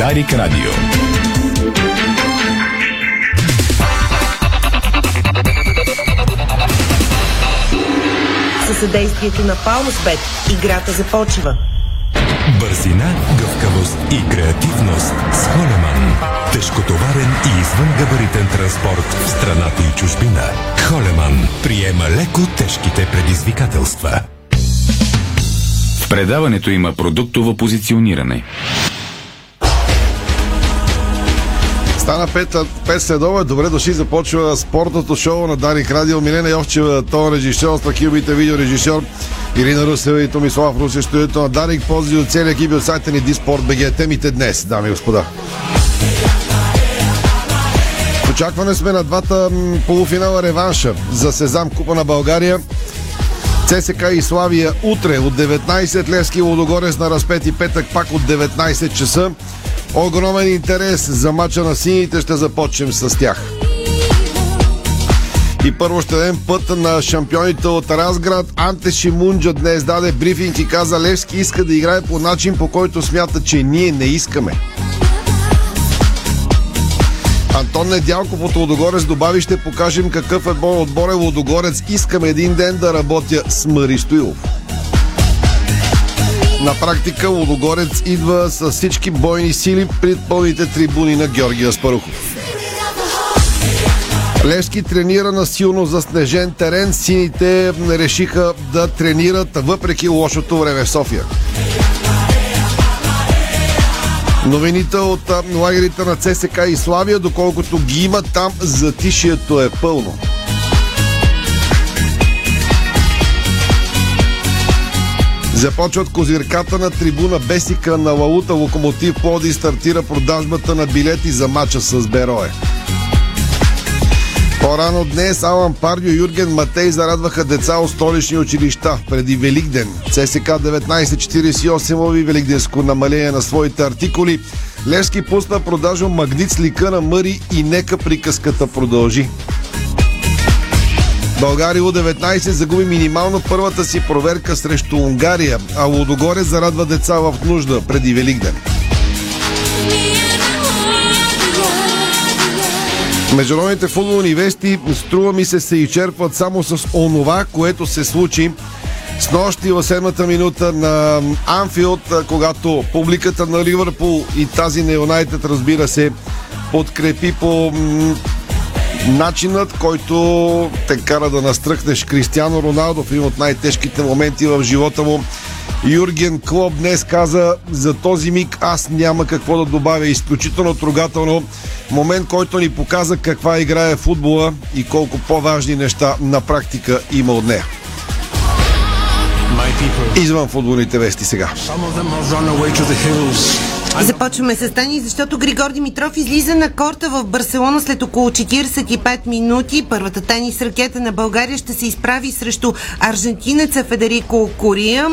Дарик Радио. Със съдействието на Палмсбет играта започва. Бързина, гъвкавост и креативност с Холеман. Тежкотоварен и извънгабаритен транспорт в страната и чужбина. Холеман приема леко тежките предизвикателства. В предаването има продуктово позициониране. Стана 5, 5 следова. Добре дошли. Започва спортното шоу на Дарик Радио. Милена Йовчева, тон режисьор, страхилбите видеорежисьор. Ирина Русева и Томислав Русе, студиото на Дарик. Пози от целия екип от сайта ни Диспорт БГ. Темите днес, дами и господа. Очакване сме на двата полуфинала реванша за Сезам Купа на България. ЦСК и Славия утре от 19 Левски Лодогорец на разпети петък пак от 19 часа. Огромен интерес за мача на сините ще започнем с тях. И първо ще дадем път на шампионите от Разград. Анте Шимунджа днес даде брифинг и каза Левски иска да играе по начин, по който смята, че ние не искаме. Антон Недялков от Лодогорец добави ще покажем какъв е бой отбор е Лодогорец. Искам един ден да работя с Мари Стоилов. На практика Лодогорец идва с всички бойни сили пред пълните трибуни на Георгия Аспарухов. Левски тренира на силно заснежен терен. Сините решиха да тренират въпреки лошото време в София. Новините от лагерите на ЦСК и Славия, доколкото ги има там, затишието е пълно. Започват козирката на трибуна Бесика на Лаута Локомотив Плоди стартира продажбата на билети за мача с Берое. По-рано днес Алан Пардио и Юрген Матей зарадваха деца от столични училища преди Великден. ЦСК 1948 лови великденско намаление на своите артикули. Левски пусна продажа магнит с лика на Мъри и нека приказката продължи. България У-19 загуби минимално първата си проверка срещу Унгария, а Лудогоре зарадва деца в нужда преди Великден. Международните футболни вести, струва ми се, се изчерпват само с онова, което се случи с нощи в седмата минута на Анфилд, когато публиката на Ливърпул и тази на Юнайтед, разбира се, подкрепи по начинът, който те кара да настръхнеш Кристиано Роналдо в един от най-тежките моменти в живота му. Юрген Клоп днес каза за този миг аз няма какво да добавя. Изключително трогателно момент, който ни показа каква игра е футбола и колко по-важни неща на практика има от нея. Извън футболните вести сега. Започваме с Тани, защото Григор Димитров излиза на корта в Барселона след около 45 минути. Първата тенис ракета на България ще се изправи срещу аржентинеца Федерико Кория.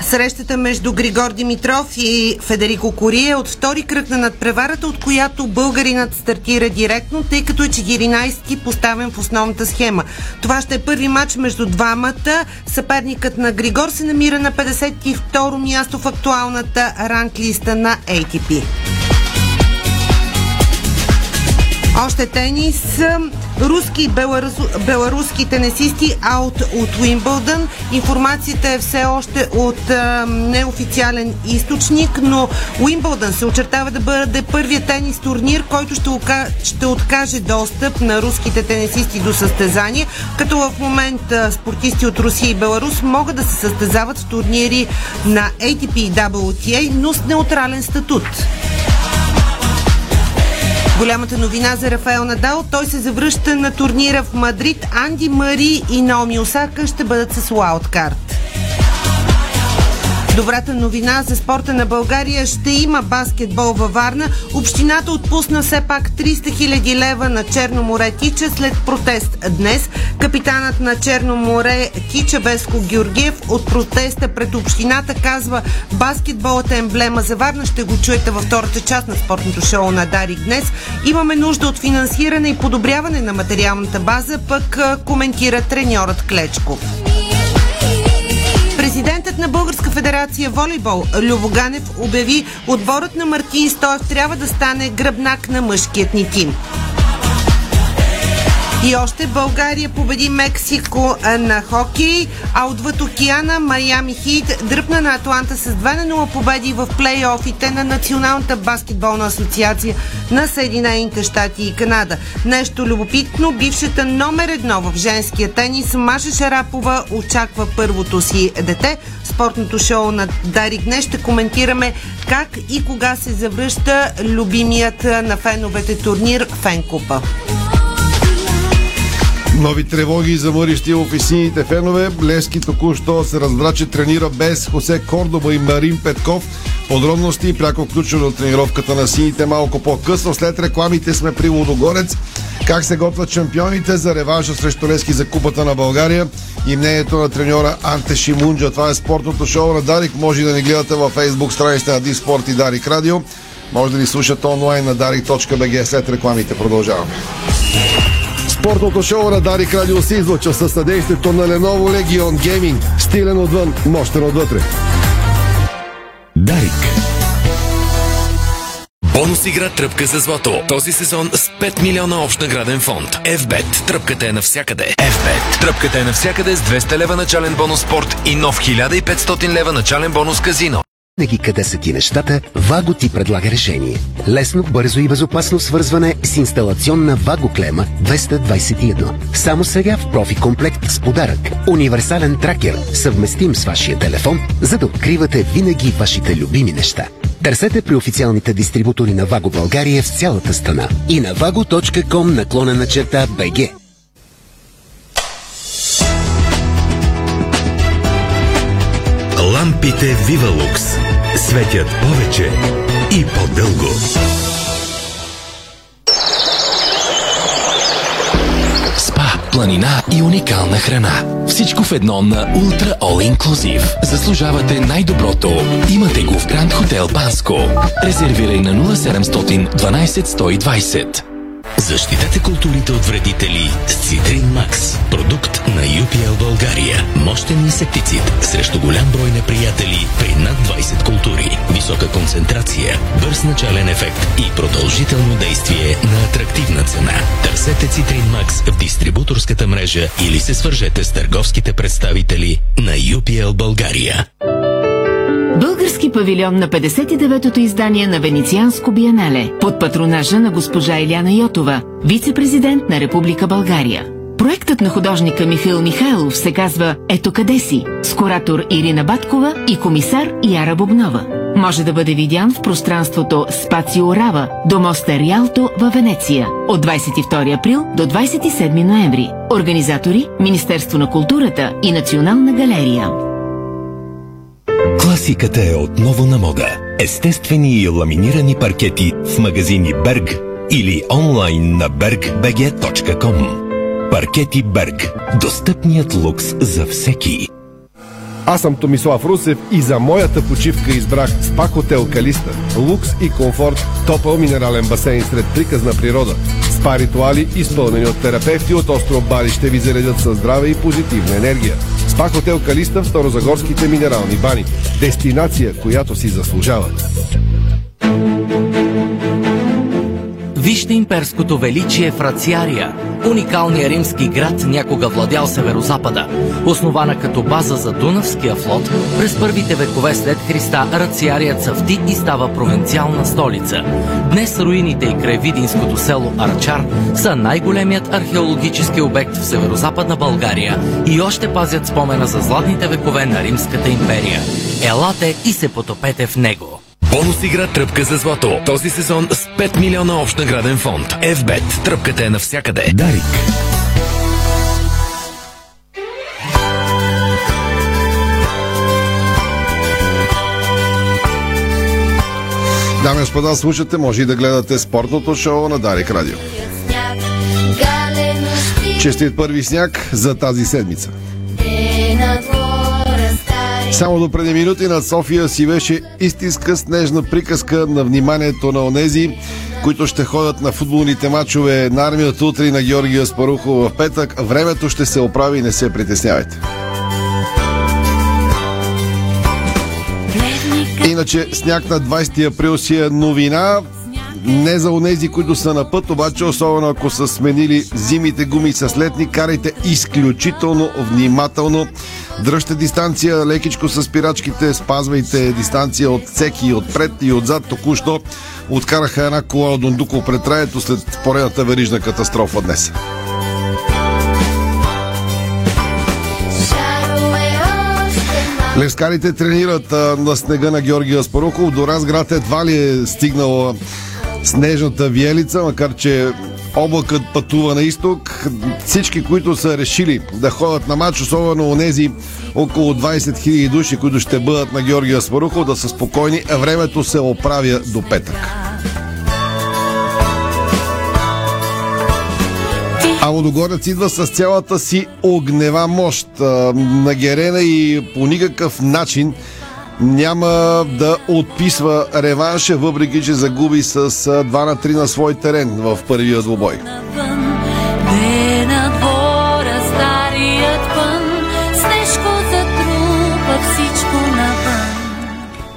Срещата между Григор Димитров и Федерико Кория е от втори кръг на надпреварата, от която българинът стартира директно, тъй като е 14-ти поставен в основната схема. Това ще е първи матч между двамата. Съперникът на Григор се намира на 52-ро място в актуалната ранглиста на ATP. Още тенис. Руски и беларус, беларуски тенисисти аут от Уимбълдън. Информацията е все още от а, неофициален източник, но Уимбълдън се очертава да бъде първият тенис турнир, който ще, ока, ще откаже достъп на руските тенисисти до състезание, като в момента спортисти от Русия и Беларус могат да се състезават в турнири на ATP и WTA, но с неутрален статут. Голямата новина за Рафаел Надал, той се завръща на турнира в Мадрид. Анди Мари и Наоми Осака ще бъдат с лауткарт. Добрата новина за спорта на България ще има баскетбол във Варна. Общината отпусна все пак 300 000 лева на Черно море Тича след протест днес. Капитанът на Черно море Тича Веско Георгиев от протеста пред общината казва баскетболът е емблема за Варна. Ще го чуете във втората част на спортното шоу на Дарик днес. Имаме нужда от финансиране и подобряване на материалната база, пък коментира треньорът Клечков. През Президентът на Българска федерация волейбол Любоганев обяви отборът на Мартин Стоев трябва да стане гръбнак на мъжкият ни тим. И още България победи Мексико на хокей, а отвъд океана Майами Хит дръпна на Атланта с 2 на 0 победи в плейофите на Националната баскетболна асоциация на Съединените щати и Канада. Нещо любопитно, бившата номер едно в женския тенис Маша Шарапова очаква първото си дете. Спортното шоу на Дарик днес ще коментираме как и кога се завръща любимият на феновете турнир Фенкупа. Нови тревоги за мърищи в сините фенове. Лески току-що се разбра, че тренира без Хосе Кордоба и Марин Петков. Подробности и пряко включване от тренировката на сините малко по-късно. След рекламите сме при Лудогорец. Как се готвят шампионите за реванша срещу Лески за Купата на България и мнението на треньора Анте Шимунджа. Това е спортното шоу на Дарик. Може да ни гледате във Facebook страницата на Диспорт и Дарик Радио. Може да ни слушате онлайн на darik.bg след рекламите. Продължаваме. Спортното шоу на Дарик Радио се излъчва със съдействието на Lenovo Legion Gaming. Стилен отвън, мощен отвътре. Дарик. Бонус игра Тръпка за злато. Този сезон с 5 милиона общ награден фонд. FBET. Тръпката е навсякъде. FBET. Тръпката е навсякъде с 200 лева начален бонус спорт и нов 1500 лева начален бонус казино. Винаги къде са ти нещата, Ваго ти предлага решение. Лесно, бързо и безопасно свързване с инсталационна Ваго клема 221. Само сега в профи комплект с подарък. Универсален тракер, съвместим с вашия телефон, за да откривате винаги вашите любими неща. Търсете при официалните дистрибутори на Ваго България в цялата страна и на vago.com наклонена черта BG. Лампите Вивалукс светят повече и по-дълго. Спа, планина и уникална храна. Всичко в едно на Ultra All Inclusive. Заслужавате най-доброто. Имате го в Гранд Хотел Банско. Резервирай на 0700 12 120. Защитете културите от вредители с Citrain Max. Продукт на UPL България. Мощен инсектицид срещу голям брой неприятели при над 20 култури. Висока концентрация, бърз начален ефект и продължително действие на атрактивна цена. Търсете Citrain Max в дистрибуторската мрежа или се свържете с търговските представители на UPL България. Български павилион на 59-то издание на Венецианско биенале под патронажа на госпожа Иляна Йотова, вице-президент на Република България. Проектът на художника Михаил Михайлов се казва «Ето къде си» с куратор Ирина Баткова и комисар Яра Бобнова. Може да бъде видян в пространството Спацио Рава до моста Риалто във Венеция от 22 април до 27 ноември. Организатори Министерство на културата и Национална галерия. Класиката е отново на мода. Естествени и ламинирани паркети в магазини Берг или онлайн на bergbg.com. Паркети Берг. Достъпният лукс за всеки. Аз съм Томислав Русев и за моята почивка избрах СПА Хотел Калиста. Лукс и комфорт, топъл минерален басейн сред приказна природа. Спа ритуали, изпълнени от терапевти от остров Бали, ще ви заредят със здраве и позитивна енергия. СПА Хотел Калиста в Старозагорските минерални бани. Дестинация, която си заслужава. Вижте имперското величие в Рациария, уникалния римски град, някога владял северозапада. Основана като база за Дунавския флот, през първите векове след Христа Рациарият съвти и става провинциална столица. Днес руините и край Видинското село Арчар са най-големият археологически обект в северозападна България и още пазят спомена за златните векове на Римската империя. Елате и се потопете в него. Бонус игра Тръпка за злато. Този сезон с 5 милиона общ награден фонд. FBET. Тръпката е навсякъде. Дарик. Дами и господа, слушате, може и да гледате спортното шоу на Дарик Радио. Честит първи сняг за тази седмица. Само до преди минути над София си беше истинска снежна приказка на вниманието на онези, които ще ходят на футболните матчове на армията утре на Георгия Спарухов в петък. Времето ще се оправи, не се притеснявайте. Иначе сняг на 20 април си е новина. Не за онези, които са на път, обаче особено ако са сменили зимите гуми с летни, карайте изключително внимателно. Дръжте дистанция лекичко с спирачките, спазвайте дистанция от всеки и отпред и отзад. Току-що откараха една кола от Дондуко пред траето след поредната верижна катастрофа днес. Левскарите тренират а, на снега на Георгия Аспарухов. До Разград едва ли е стигнала снежната виелица, макар че облакът пътува на изток. Всички, които са решили да ходят на матч, особено онези около 20 000 души, които ще бъдат на Георгия Спарухов, да са спокойни. Времето се оправя до петък. А Лодогорец идва с цялата си огнева мощ на Герена и по никакъв начин няма да отписва реванша, въпреки че загуби с 2 на 3 на свой терен в първия двубой.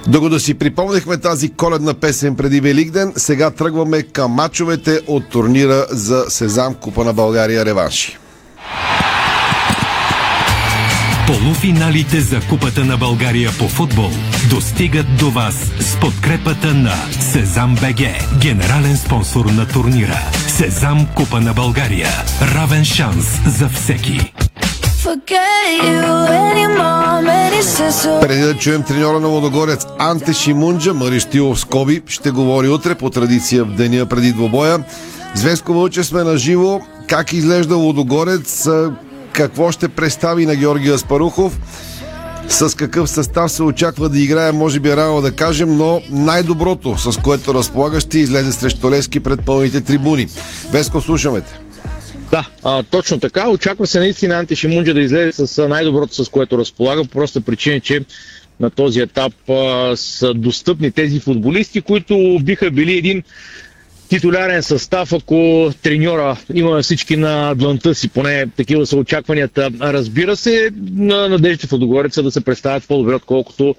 Докато си припомнихме тази коледна песен преди Великден, сега тръгваме към мачовете от турнира за Сезам Купа на България реванши. Полуфиналите за Купата на България по футбол достигат до вас с подкрепата на Сезам БГ, генерален спонсор на турнира. Сезам Купа на България. Равен шанс за всеки. Преди да чуем треньора на Лодогорец Анте Шимунджа, Мари Штилов Скоби ще говори утре по традиция в деня преди двобоя. Звеско Вълче сме на живо. Как изглежда Лодогорец? Какво ще представи на Георгия Аспарухов? С какъв състав се очаква да играе, може би е рано да кажем, но най-доброто, с което разполага, ще излезе срещу Лески пред пълните трибуни. Веско, слушаме те. Да, а, точно така. Очаква се наистина Анти Шимунджа да излезе с най-доброто, с което разполага, по проста причина, че на този етап а, са достъпни тези футболисти, които биха били един титулярен състав, ако треньора има всички на дланта си, поне такива са очакванията. Разбира се, надеждите в Лудогореца да се представят по-добре, отколкото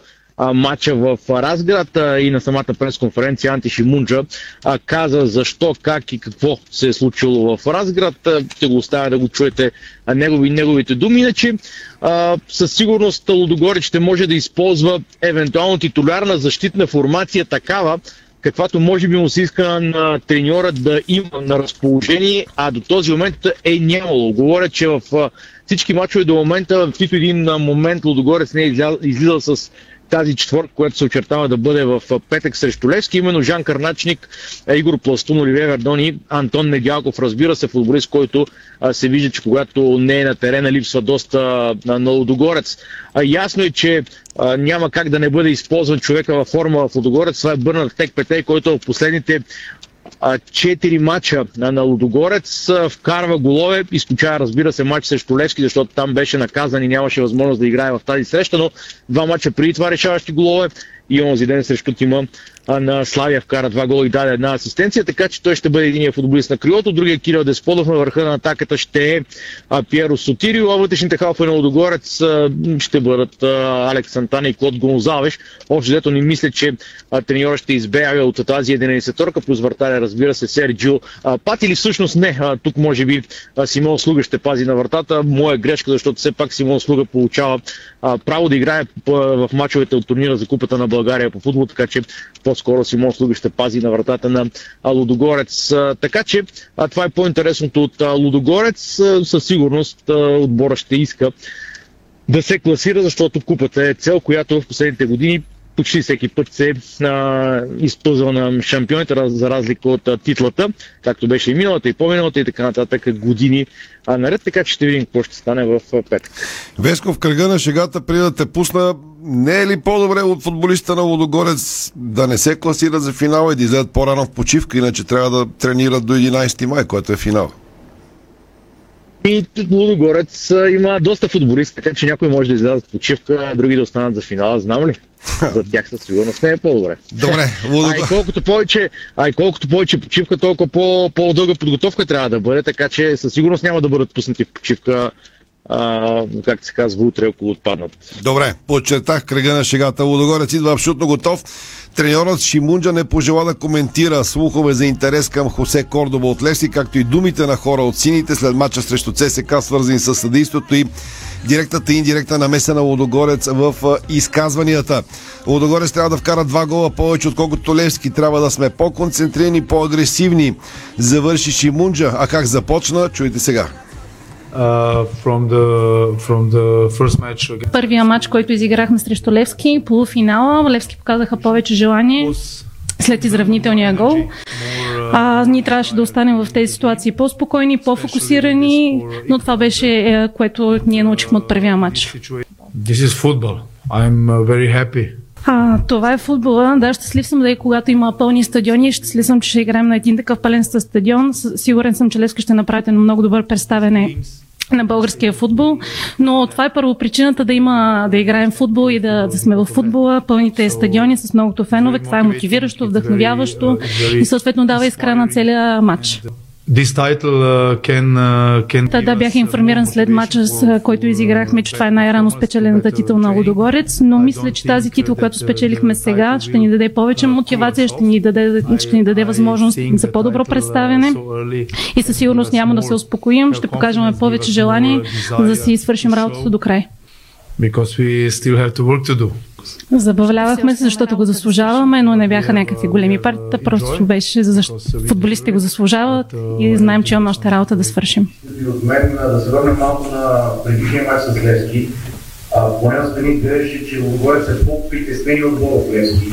матча в Разград и на самата пресконференция Анти Шимунджа каза защо, как и какво се е случило в Разград. Ще го оставя да го чуете негови, неговите думи. Иначе със сигурност Лудогорец ще може да използва евентуално титулярна защитна формация такава, каквато може би му се иска на треньора да има на разположение, а до този момент е нямало. Говоря, че в всички мачове до момента, в нито един момент Лудогорец не е излизал с тази четвърка, която се очертава да бъде в петък срещу Левски, именно Жан Карначник, Игор Пластун, Оливия Вердони, Антон Недялков, разбира се, футболист, който се вижда, че когато не е на терена, липсва доста на Лудогорец. Ясно е, че няма как да не бъде използван човека във форма в Лудогорец. Това е Бърнат Тек Петей, който в последните четири мача на Лудогорец, вкарва голове, изключая разбира се матч срещу Левски, защото там беше наказан и нямаше възможност да играе в тази среща, но два мача преди това решаващи голове и онзи ден срещу тима на Славия вкара два гола и даде една асистенция, така че той ще бъде единия футболист на крилото, другия Кирил Десподов на върха на атаката ще е Пьеро Сотирио, а вътрешните халфа на Лодогорец ще бъдат Алекс Сантана и Клод Гонзавеш. Общо взето не мисля, че треньора ще избяга от тази 11 плюс вратаря, разбира се, Серджио Пат или всъщност не, тук може би Симон Слуга ще пази на вратата. Моя грешка, защото все пак Симон Слуга получава право да играе в мачовете от турнира за Купата на България по футбол, така че по-скоро Симон Слуги ще пази на вратата на Лудогорец. Така че това е по-интересното от Лудогорец. Със сигурност отбора ще иска да се класира, защото купата е цел, която в последните години почти всеки път се а, изпълзва на шампионите, за разлика от а, титлата, както беше и миналата и по-миналата и така нататък години а, наред, така че ще видим какво ще стане в петък. Веско в кръга на шегата, преди да те пусна, не е ли по-добре от футболиста на Лодогорец да не се класират за финала и да излезат по-рано в почивка, иначе трябва да тренират до 11 май, което е финал? И Лудогорец има доста футболисти, така че някой може да излязат в почивка, други да останат за финала, знам ли? За тях със сигурност не е по-добре. Добре, Лудогорец. А и колкото повече, а и колкото повече почивка, толкова по, по-дълга подготовка трябва да бъде, така че със сигурност няма да бъдат пуснати в почивка а, как се казва, утре, ако отпаднат. Добре, подчертах кръга на шегата. Лудогорец идва абсолютно готов. Треньорът Шимунджа не пожела да коментира слухове за интерес към Хосе Кордоба от Леси, както и думите на хора от сините след мача срещу ЦСК, свързани с съдейството и директната и индиректна намеса на Лудогорец в изказванията. Лудогорец трябва да вкара два гола повече, отколкото Левски. Трябва да сме по-концентрирани, по-агресивни. Завърши Шимунджа. А как започна? Чуйте сега. Първия матч, който изиграхме срещу Левски, полуфинала, Левски показаха повече желание след изравнителния гол. А, ние трябваше да останем в тези ситуации по-спокойни, по-фокусирани, но това беше е, което ние научихме от първия матч. This is football. I'm uh, very happy. А, това е футбола. Да, щастлив съм да е когато има пълни стадиони. Щастлив съм, че ще играем на един такъв пълен стадион. Сигурен съм, че Левски ще направите много добър представене на българския футбол, но това е първо причината да има да играем футбол и да, да сме в футбола, пълните стадиони с многото фенове. Това е мотивиращо, вдъхновяващо и съответно дава искра на целия матч. Uh, can, uh, can Та, да, бях информиран след матча, с който изиграхме, че това е най-рано спечелената титул на Лудогорец, но мисля, че тази титул, която спечелихме сега, ще ни даде повече мотивация, ще ни даде, ще ни даде възможност за по-добро представяне и със сигурност няма да се успокоим, ще покажем повече желание, за да си свършим работата до край. Because we still have to work to do. Забавлявахме се, защото го заслужаваме, но не бяха някакви големи партията, просто беше защото футболистите го заслужават и знаем, че имаме още работа да свършим. От мен да се върнем малко на предишния матч с Левски. Поне с мен изглеждаше, че Лугорец е по-притеснени от Волов Левски.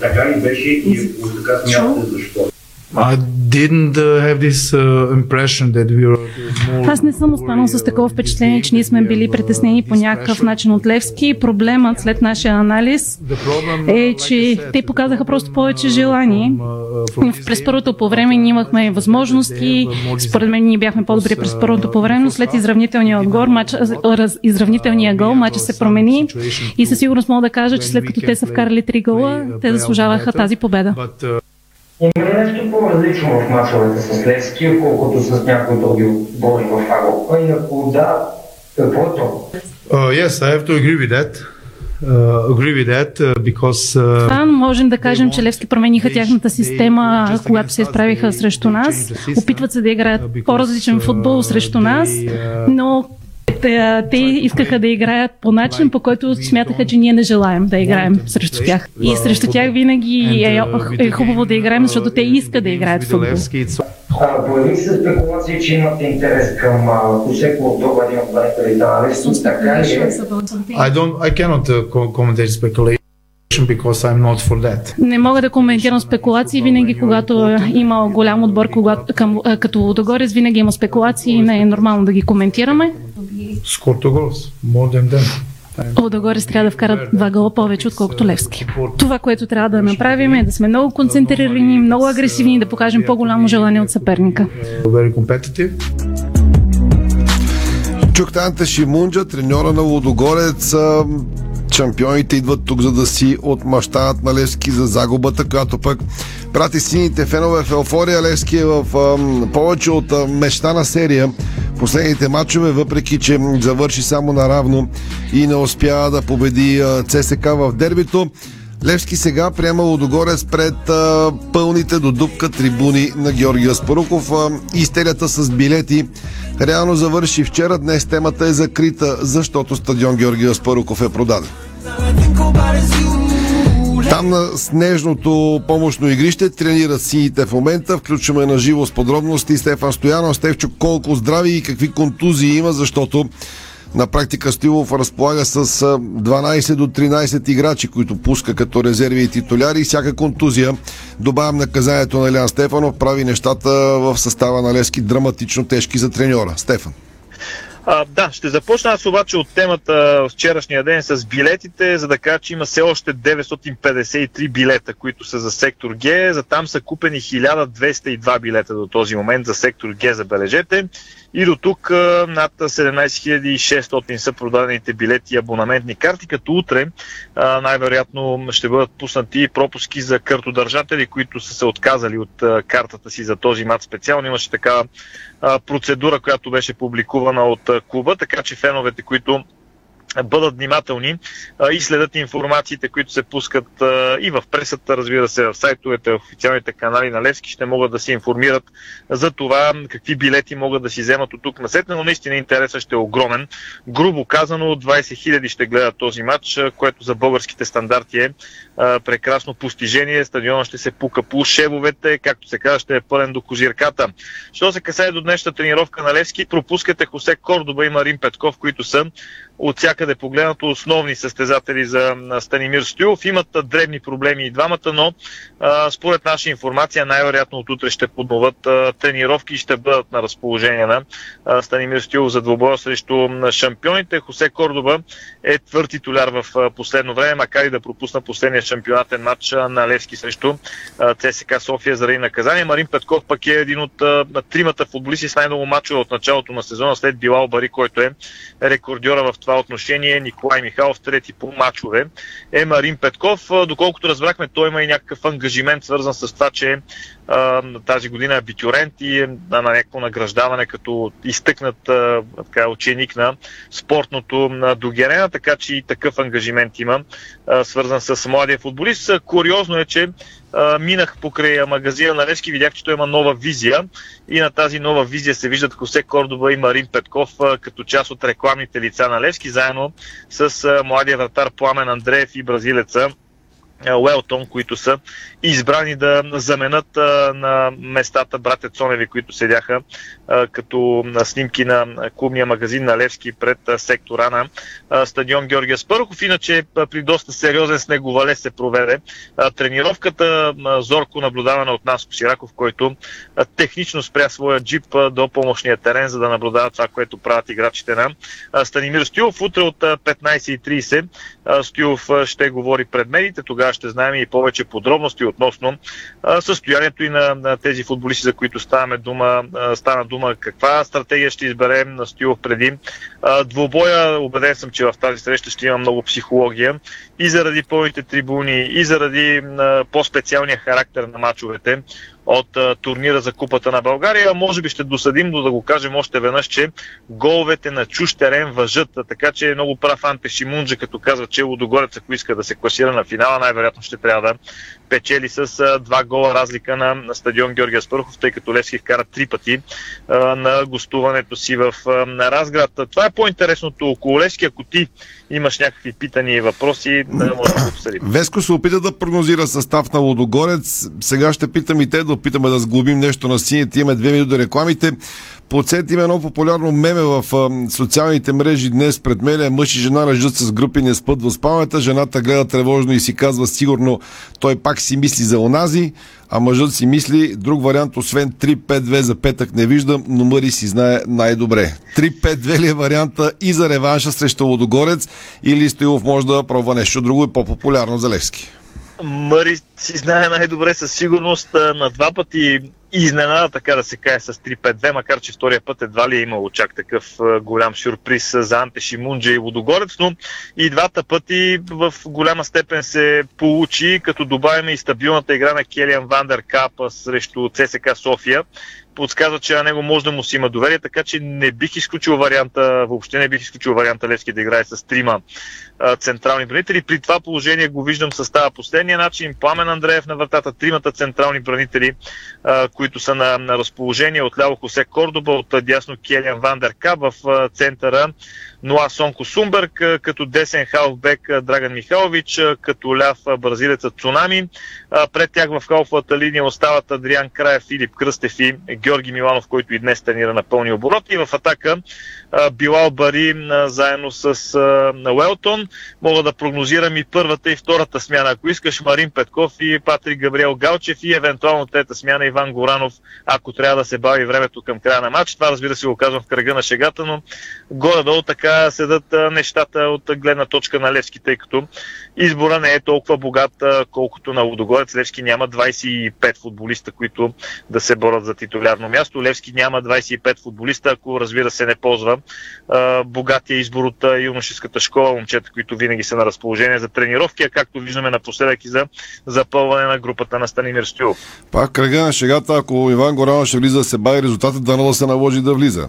Така ли беше и така смятате защо? I didn't uh, have this uh, impression that we were more... Аз не съм останал с такова впечатление, че ние сме били притеснени по някакъв начин от Левски. Проблемът след нашия анализ е, че те показаха просто повече желание. През първото по време ние имахме възможности. Според мен ние бяхме по-добри през първото по време, но след изравнителния отгор, матч, изравнителния гол, матча се промени и със сигурност мога да кажа, че след като те са вкарали три гола, те заслужаваха тази победа. Има ли нещо по-различно в мачовете с Левски, отколкото с някои други отбори в Агопа? И ако да, какво е то? Uh, yes, I have to agree with that. Uh, agree with that uh, because, uh, да, можем да кажем, че Левски промениха тяхната система, когато се изправиха срещу нас. Опитват се да играят по-различен футбол срещу нас, но те, те искаха да играят по начин, по който смятаха, че ние не желаем да играем срещу тях. И срещу тях винаги е, е хубаво да играем, защото те искат да играят футбол. Появи се спекулации, че имате интерес към Косеко от доба един от на Левски, така ли е? I, don't, I cannot uh, commentate speculation. Не мога да коментирам спекулации. Винаги, когато има голям отбор когато, към, като Лудогорец, винаги има спекулации и не е нормално да ги коментираме. Them. Лудогорец трябва да вкарат два гола повече, отколкото Левски. Това, което трябва да направим е да сме много концентрирани, много агресивни и да покажем по-голямо желание от съперника. Very competitive. Чухте Анте Шимунджа, треньора на Лудогорец. Шампионите идват тук, за да си отмъщават на Левски за загубата, която пък прати сините фенове в еуфория. Левски е в а, повече от а, мечтана серия последните матчове, въпреки че завърши само наравно и не успя да победи ЦСК в дербито. Левски сега приема Лодогорец пред а, пълните до дупка трибуни на Георги Аспаруков. А, истерията с билети реално завърши вчера. Днес темата е закрита, защото стадион Георги Аспаруков е продаден. Там на снежното помощно игрище тренират сините в момента. Включваме на живо с подробности Стефан Стоянов. Стевчо, колко здрави и какви контузии има, защото на практика Стилов разполага с 12 до 13 играчи, които пуска като резерви и титуляри всяка контузия, добавям наказанието на Лян Стефанов, прави нещата в състава на Лески драматично тежки за треньора. Стефан. А, да, ще започна аз обаче от темата вчерашния ден с билетите, за да кажа, че има все още 953 билета, които са за сектор Г. За там са купени 1202 билета до този момент за сектор Г, забележете. И до тук над 17 600 са продадените билети и абонаментни карти, като утре най-вероятно ще бъдат пуснати пропуски за картодържатели, които са се отказали от картата си за този мат специално. Имаше такава процедура, която беше публикувана от клуба, така че феновете, които бъдат внимателни и следят информациите, които се пускат и в пресата, разбира се, в сайтовете, в официалните канали на Левски, ще могат да се информират за това какви билети могат да си вземат от тук на сетне, но наистина интересът ще е огромен. Грубо казано, 20 000 ще гледат този матч, което за българските стандарти е прекрасно постижение. Стадионът ще се пука по шевовете, както се казва, ще е пълен до козирката. Що се касае до днешната тренировка на Левски, пропускате Хосе Кордоба и Марин Петков, които са от всякъде погледнато основни състезатели за Станимир Стоилов. Имат древни проблеми и двамата, но а, според наша информация най-вероятно от утре ще подноват тренировки и ще бъдат на разположение на а, Станимир Стоилов за двобоя срещу шампионите. Хосе Кордоба е твърд титуляр в последно време, макар и да пропусна последния шампионатен матч на Левски срещу ЦСК София заради наказание. Марин Петков пък е един от тримата футболисти с най-много мачове от началото на сезона след Билал Бари, който е рекордьора в това отношение. Николай Михайлов, трети по мачове, е Марин Петков. Доколкото разбрахме, той има и някакъв ангажимент, свързан с това, че а, тази година е абитюрент и е на някакво награждаване като изтъкнат а, така, ученик на спортното на Догерена, така че и такъв ангажимент има, а, свързан с младия футболист. Куриозно е, че а, минах покрай магазина на Левски, видях, че той има нова визия и на тази нова визия се виждат Хосе Кордоба и Марин Петков а, като част от рекламните лица на Левски, заедно с а, младия вратар Пламен Андреев и бразилеца Уелтон, които са избрани да заменят а, на местата братя Цоневи, които седяха като снимки на клубния магазин на Левски пред сектора на стадион Георгия Спърхов. Иначе при доста сериозен снеговале се проведе тренировката. Зорко наблюдавана от нас Сираков, който технично спря своя джип до помощния терен, за да наблюдава това, което правят играчите на Станимир Стюлов. Утре от 15.30 Стюлов ще говори пред медиите. Тогава ще знаем и повече подробности относно състоянието и на, тези футболисти, за които ставаме дума, стана дума каква стратегия ще изберем на Стилов преди двобоя. Обеден съм, че в тази среща ще има много психология и заради пълните трибуни, и заради по-специалния характер на мачовете от а, турнира за Купата на България. Може би ще досъдим, но да го кажем още веднъж, че головете на чуж терен въжат. Така че е много прав Анте Шимунджа, като казва, че Лудогорец, ако иска да се класира на финала, най-вероятно ще трябва да печели с а, два гола разлика на, на стадион Георгия Спърхов, тъй като Левски вкара три пъти а, на гостуването си в а, на Разград. Това е по-интересното около Левски. Ако ти имаш някакви питания и въпроси, да може да обсъдим. Веско се опита да прогнозира състав на Лудогорец. Сега ще питам и те да опитаме да сглобим нещо на сините. Имаме две минути рекламите. Подсетим едно популярно меме в а, социалните мрежи днес пред мен. Мъж и жена ръждат с групи, не спът в спалнята. Жената гледа тревожно и си казва сигурно той пак си мисли за онази, а мъжът си мисли друг вариант, освен 3-5-2 за петък не виждам, но Мъри си знае най-добре. 3-5-2 ли е варианта и за реванша срещу Лодогорец или Стоилов може да пробва нещо друго и по-популярно за Левски? Мъри си знае най-добре със сигурност на два пъти изненада, така да се каже, с 3-5-2, макар че втория път едва ли е имало чак такъв голям сюрприз за Анте Шимунджа и Водогорец, но и двата пъти в голяма степен се получи, като добавяме и стабилната игра на Келиан Вандер Капа срещу ЦСК София подсказва, че на него може да му си има доверие, така че не бих изключил варианта, въобще не бих изключил варианта Левски да играе с трима а, централни бранители. При това положение го виждам състава последния начин. Пламен Андреев на вратата, тримата централни бранители, а, които са на, на разположение. Отляво Хосе Кордоба, от дясно Келиан Вандерка в а, центъра Ноа Сонко Сумберг, като десен халфбек Драган Михайлович, като ляв бразилеца Цунами. Пред тях в халфовата линия остават Адриан Края, Филип Кръстев и Георги Миланов, който и днес тренира на пълни обороти. И в атака Билал Бари заедно с Уелтон. Мога да прогнозирам и първата и втората смяна. Ако искаш Марин Петков и Патрик Габриел Галчев и евентуално трета смяна Иван Горанов, ако трябва да се бави времето към края на матч. Това разбира се го казвам в кръга на шегата, но горе-долу така седат нещата от гледна точка на Левски, тъй като избора не е толкова богат, колкото на Лудогорец. Левски няма 25 футболиста, които да се борят за титуляр популярно място. Левски няма 25 футболиста, ако разбира се не ползва а, богатия избор от юношеската школа, момчета, които винаги са на разположение за тренировки, а както виждаме напоследък и за запълване на групата на Станимир Стоилов. Пак кръга на шегата, ако Иван Горанов ще влиза се бави резултатът, да да се наложи да влиза.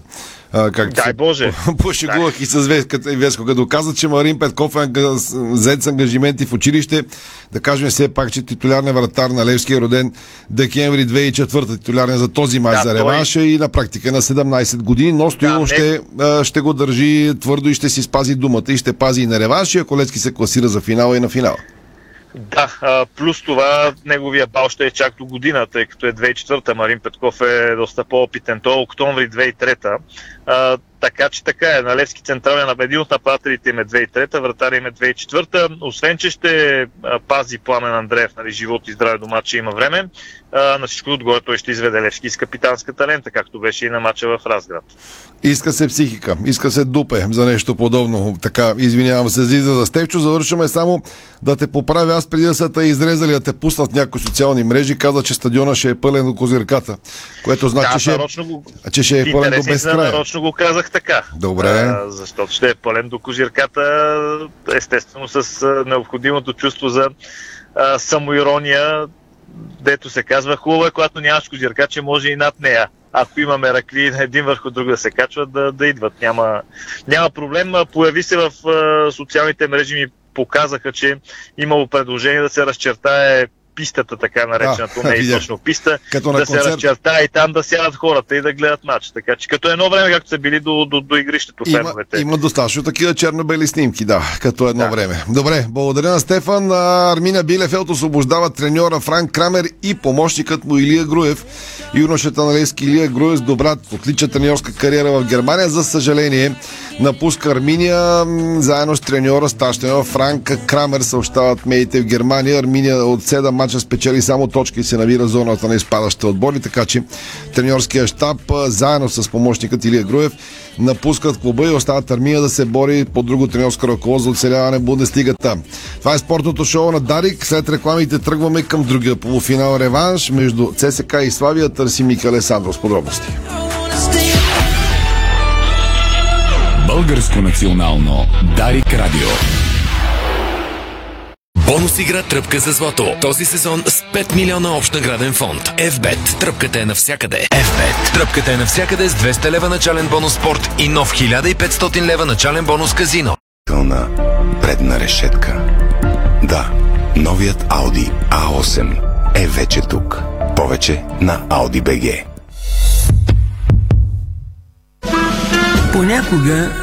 А, как Дай Боже! Пошегувах и с Веско, като каза, че Марин Петков е взет с ангажименти в училище. Да кажем все пак, че титулярният вратар на Левски е роден декември 2004 титулярен за този мач да, за реванша той... и на практика на 17 години, но Стоилов да, ще, не... ще го държи твърдо и ще си спази думата и ще пази и на реванша, ако Левски се класира за финала и на финала. Да, плюс това неговия бал ще е чак до година, тъй като е 2004-та. Марин Петков е доста по-опитен. Той е октомври 2003-та. Така че така е. На Левски централен един от нападателите им е 2003-та, вратаря им е 2004-та. Освен, че ще пази Пламен Андреев, нали, живот и здраве дома, че има време, на всичко отгоре той ще изведе Левски с капитанската лента, както беше и на мача в Разград. Иска се психика, иска се дупе за нещо подобно. Така, извинявам се за за Стевчо. Завършваме само да те поправя. Аз преди да са те изрезали да те пуснат някои социални мрежи, каза, че стадиона ще е пълен до козирката. Което значи, да, че, ще, го... че ще е пълен до безкрая. Нарочно го казах така. Добре. А, защото ще е пълен до козирката, естествено с необходимото чувство за а, самоирония, дето се казва, хубаво е, когато нямаш козирка, че може и над нея. Ако имаме ракли един върху друг да се качват, да, да идват. Няма, няма проблем. Появи се в социалните мрежи ми показаха, че имало предложение да се разчертае пистата, така наречената, да, не е точно писта, като да се разчерта и там да сядат хората и да гледат матч. Така че като едно време, както са били до, до, до игрището има, феновете. Има достатъчно такива черно-бели снимки, да, като едно да. време. Добре, благодаря на Стефан. Армина Билефелт освобождава треньора Франк Крамер и помощникът му Илия Груев. Юношата на Лески Илия Груев с добра, отлича треньорска кариера в Германия. За съжаление, напуска Арминия заедно с треньора Стащенова Франк Крамер съобщават медиите в Германия. Арминия от 7 мача спечели само точки и се намира в зоната на изпадащите отбори, така че треньорския щаб заедно с помощникът Илия Груев напускат клуба и остават Армия да се бори по друго треньорско ръководство за оцеляване в Бундеслигата. Това е спортното шоу на Дарик. След рекламите тръгваме към другия полуфинал реванш между ЦСК и Славия. Търси Мика Алесандро с подробности. Българско национално Дарик Радио. Бонус игра Тръпка за злато. Този сезон с 5 милиона общ награден фонд. FBET. Тръпката е навсякъде. FBET. Тръпката е навсякъде с 200 лева начален бонус спорт и нов 1500 лева начален бонус казино. Кълна предна решетка. Да, новият Audi A8 е вече тук. Повече на Audi BG. Понякога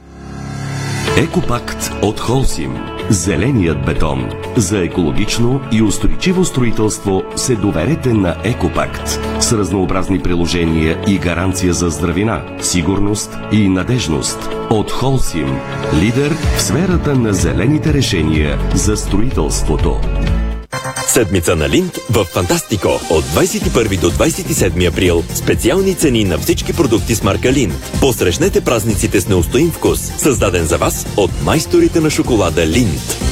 Екопакт от Холсим. Зеленият бетон. За екологично и устойчиво строителство се доверете на Екопакт. С разнообразни приложения и гаранция за здравина, сигурност и надежност. От Холсим. Лидер в сферата на зелените решения за строителството. Седмица на Линд в Фантастико от 21 до 27 април. Специални цени на всички продукти с марка Линд. Посрещнете празниците с неустоим вкус, създаден за вас от майсторите на шоколада Линд.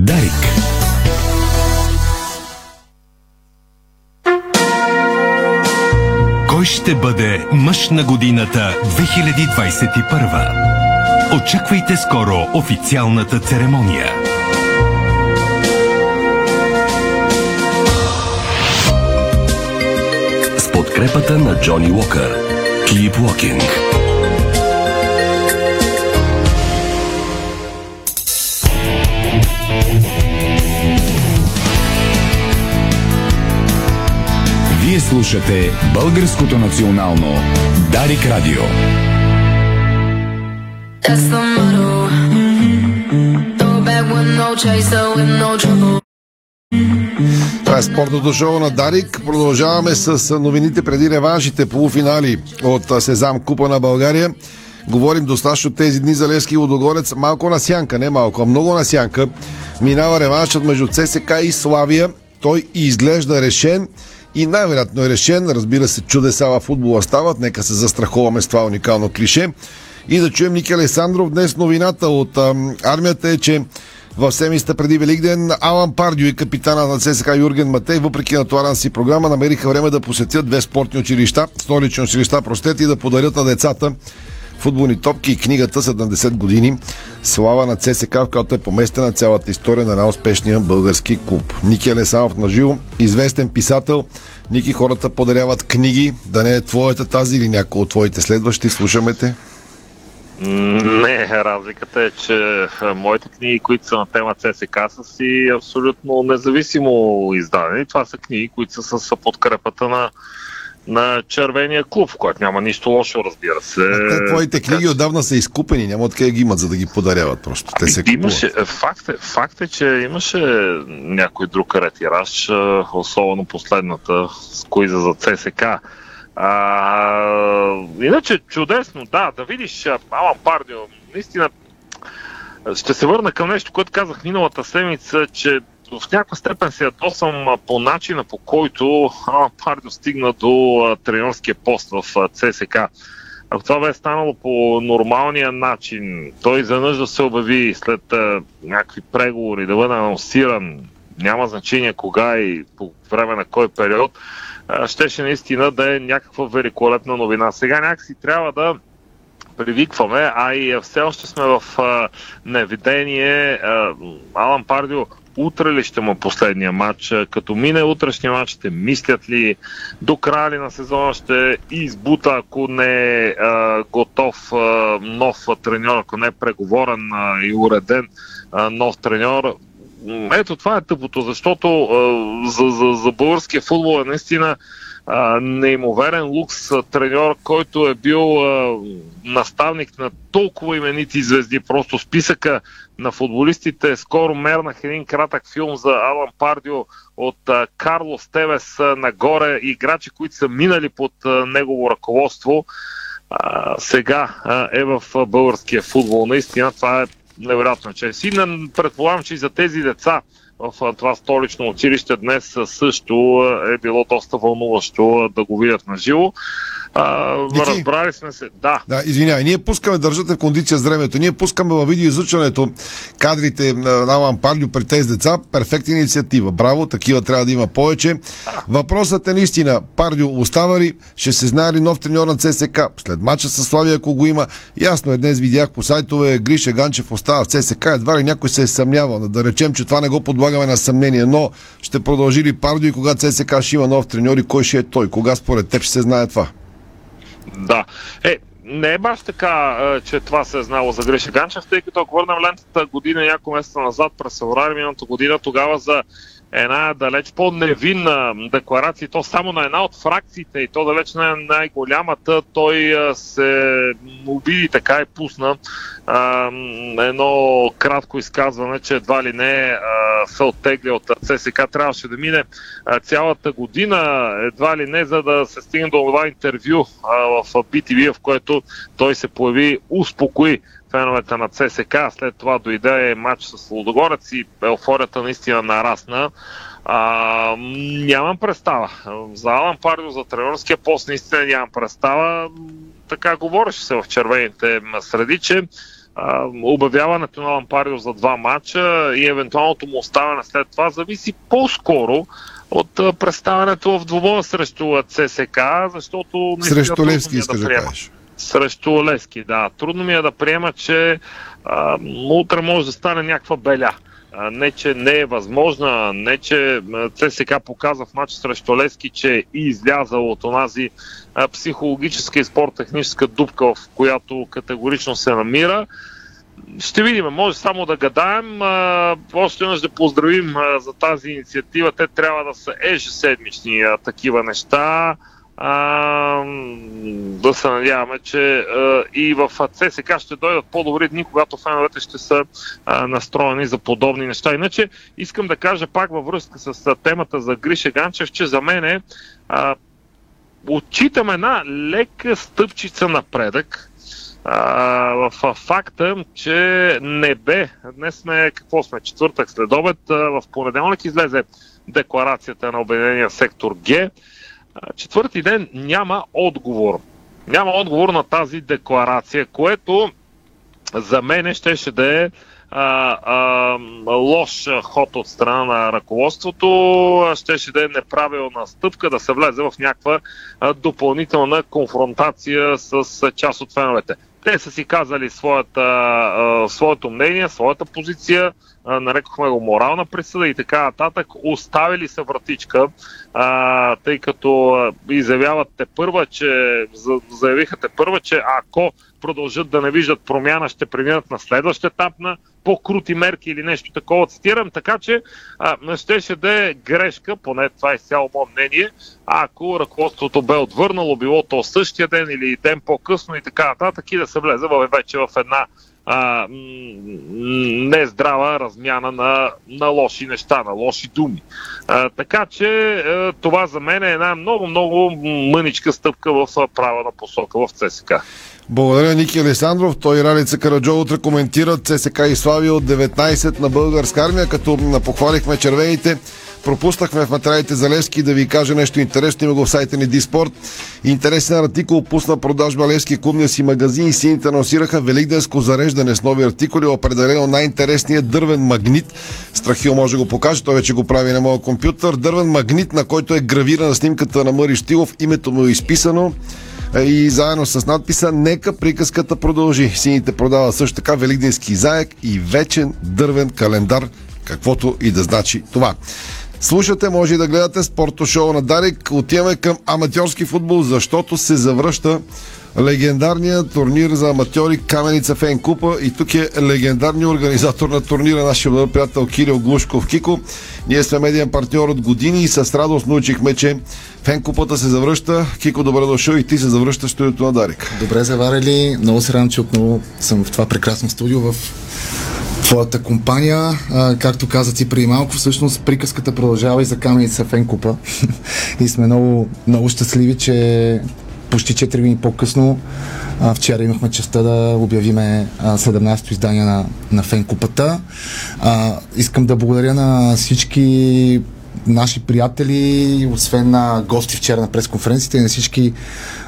Дарик. Кой ще бъде мъж на годината 2021? Очаквайте скоро официалната церемония. С подкрепата на Джони Уокър. Keep Walking. Вие слушате Българското национално Дарик Радио. That's the motto. Throw back with no chaser, with no trouble. Това е спортното шоу на Дарик. Продължаваме с новините преди реваншите полуфинали от Сезам Купа на България. Говорим достатъчно тези дни за Левски и Лудогорец. Малко на сянка, не малко, а много на сянка. Минава реваншът между ЦСК и Славия. Той изглежда решен и най-вероятно е решен. Разбира се, чудеса в футбола стават. Нека се застраховаме с това уникално клише. И да чуем Ники Александров. Днес новината от ам, армията е, че в седмицата преди Великден Алан Пардио и капитана на ЦСКА Юрген Матей, въпреки натоварен си програма, намериха време да посетят две спортни училища, столични училища, простете, и да подарят на децата футболни топки и книгата 70 години Слава на ЦСК, в която е поместена цялата история на най-успешния български клуб. Ники Алесанов на живо, известен писател. Ники, хората подаряват книги, да не е твоята тази или някой от твоите следващи. Слушаме те. Не, разликата е, че моите книги, които са на тема ЦСК, са си абсолютно независимо издадени. Това са книги, които са с подкрепата на, на червения клуб, в който няма нищо лошо, разбира се. Те, твоите книги отдавна са изкупени, няма откъде ги имат, за да ги подаряват просто. Те се. Имаше, факт, е, факт е, че имаше някой друг ретираж, особено последната, с кои за ЦСК. А, иначе чудесно, да, да видиш Алан Пардио, наистина ще се върна към нещо, което казах миналата седмица, че в някаква степен се ядосам по начина по който Алан стигна до тренерския пост в ЦСК. Ако това бе станало по нормалния начин, той изведнъж да се обяви след някакви преговори, да бъде анонсиран, няма значение кога и по време на кой период, щеше наистина да е някаква великолепна новина. Сега някакси трябва да привикваме, а и все още сме в а, невидение. А, Алан Пардио утре ли ще му е последния матч? Като мине утрешния матч, ще мислят ли до края ли на сезона ще избута, ако не е готов а, нов треньор, ако не е преговорен а, и уреден а, нов треньор. Ето това е тъпото, защото за, за, за българския футбол е наистина неимоверен лукс треньор, който е бил а, наставник на толкова именити звезди. Просто списъка на футболистите. Скоро мернах един кратък филм за Алан Пардио от а, Карло Стевес а, нагоре. Играчи, които са минали под а, негово ръководство. А, сега а, е в а, българския футбол. Наистина това е невероятно чест. И предполагам, че и за тези деца в това столично училище днес също е било доста вълнуващо да го видят на живо. А, разбрали сме се. Да, Да, извинявай, ние пускаме държате в кондиция с времето. Ние пускаме във видеоизучването кадрите на Алан при тези деца. Перфектна инициатива. Браво, такива трябва да има повече. Въпросът е наистина, Пардио остава ли? Ще се знае ли нов треньор на ЦСК? След мача с Славия, ако го има. Ясно е, днес видях по сайтове, Гриша Ганчев остава в ЦСК. Едва ли някой се е съмнявал. Да речем, че това не го подлагаме на съмнение, но ще продължи ли Пардио и кога ЦСК ще има нов треньор и кой ще е той? Кога според теб ще се знае това? Да. Е, не е баш така, е, че това се е знало за Гриша Ганчев, тъй като ако върнем лентата година, няколко месеца назад, през феврари миналата година, тогава за една далеч по-невинна декларация, то само на една от фракциите, и то далеч е най-голямата, той се обиди така и пусна а, едно кратко изказване, че едва ли не а, се оттегля от ЦСК. Трябваше да мине а, цялата година, едва ли не, за да се стигне до това интервю а, в BTV, в което той се появи, успокои феновете на ЦСК. След това дойде матч с Лудогорец и еуфорията наистина нарасна. А, нямам представа. За Алан Пардио, за тренерския пост наистина нямам представа. Така говореше се в червените среди, че а, обявяването на Алан Пардио за два матча и евентуалното му оставане след това зависи по-скоро от представянето в двубоя срещу ЦСК, защото... Срещу Левски искаш да кажеш срещу Лески, да. Трудно ми е да приема, че а, утре може да стане някаква беля. А, не, че не е възможна, не, че ЦСК показва в матч срещу Лески, че е излязал от онази а, психологическа и спорт-техническа дупка, в която категорично се намира. Ще видим, може само да гадаем. Още веднъж да поздравим за тази инициатива. Те трябва да са ежеседмични а, такива неща а, да се надяваме, че а, и в ЦСК ще дойдат по-добри дни, когато феновете ще са а, настроени за подобни неща. Иначе искам да кажа пак във връзка с а, темата за Гриша Ганчев, че за мен е отчитам една лека стъпчица напредък а, в факта, че не бе, днес сме, какво сме, четвъртък след обед, а, в понеделник излезе декларацията на Обединения сектор Г, четвърти ден няма отговор. Няма отговор на тази декларация, което за мен щеше да е а, а, лош ход от страна на ръководството, щеше да е неправилна стъпка да се влезе в някаква допълнителна конфронтация с част от феновете. Те са си казали своята, а, своето мнение, своята позиция, нарекохме го морална присъда и така нататък. Оставили се вратичка, а, тъй като изявяват те първа, че заявиха те първа, че ако продължат да не виждат промяна, ще преминат на следващ етап на по-крути мерки или нещо такова. Цитирам, така че а, щеше да е грешка, поне това е цяло мое мнение, ако ръководството бе отвърнало, било то същия ден или ден по-късно и така нататък и да се влезе вече в една а, нездрава размяна на, на лоши неща, на лоши думи. А, така че а, това за мен е една много-много мъничка стъпка в правилна посока в ЦСК. Благодаря Ники Александров. Той и Ралица Караджо утре коментират ЦСК и Слави от 19 на българска армия, като похвалихме червените. Пропуснахме в материалите за Левски да ви кажа нещо интересно. Има го в сайта ни Диспорт. Интересен артикул пусна продажба Левски клубния си магазин и сините анонсираха великденско зареждане с нови артикули. Определено най-интересният дървен магнит. Страхил може да го покаже, той вече го прави на моя компютър. Дървен магнит, на който е гравирана снимката на Мари Штилов. Името му е изписано и заедно с надписа Нека приказката продължи. Сините продават също така Великденски заек и вечен дървен календар, каквото и да значи това. Слушате, може и да гледате спорто шоу на Дарик. Отиваме към аматьорски футбол, защото се завръща легендарния турнир за аматьори Каменица Фен Купа и тук е легендарният организатор на турнира, нашия добър приятел Кирил Глушков Кико. Ние сме медиен партньор от години и с радост научихме, че Фен Купата се завръща. Кико, добре дошъл и ти се завръщаш в студиото на Дарик. Добре заварили. Много се радвам, че отново съм в това прекрасно студио в твоята компания. А, както каза ти преди малко, всъщност приказката продължава и за Каменица Фен Купа. и сме много, много щастливи, че почти 4 години по-късно а, вчера имахме честа да обявиме 17-то издание на, на Фен. А, искам да благодаря на всички наши приятели, освен на гости вчера на пресконференцията и на всички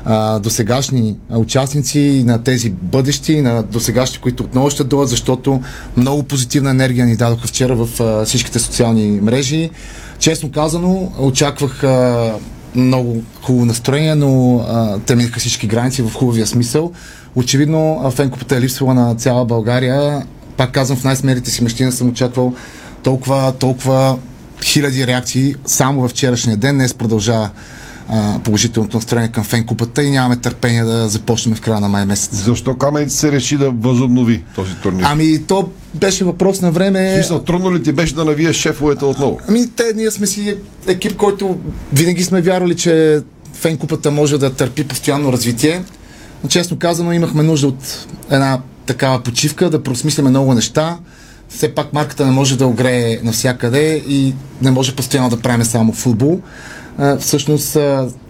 а, досегашни участници, на тези бъдещи, на досегашни, които отново ще дойдат, защото много позитивна енергия ни дадоха вчера в а, всичките социални мрежи. Честно казано, очаквах а, много хубаво настроение, но а, те минаха всички граници в хубавия смисъл. Очевидно, фенкопата е липсвала на цяла България. Пак казвам, в най-смелите си мечтина съм очаквал толкова, толкова хиляди реакции само във вчерашния ден. Днес продължава а, положителното настроение към фен купата и нямаме търпение да започнем в края на май месец. Защо Каменица се реши да възобнови този турнир? Ами то беше въпрос на време. Смисъл, трудно ли ти беше да навиеш шефовете отново? Ами те, ние сме си екип, който винаги сме вярвали, че фен купата може да търпи постоянно развитие. Но честно казано, имахме нужда от една такава почивка, да просмисляме много неща. Все пак марката не може да огрее навсякъде и не може постоянно да правим само футбол. Всъщност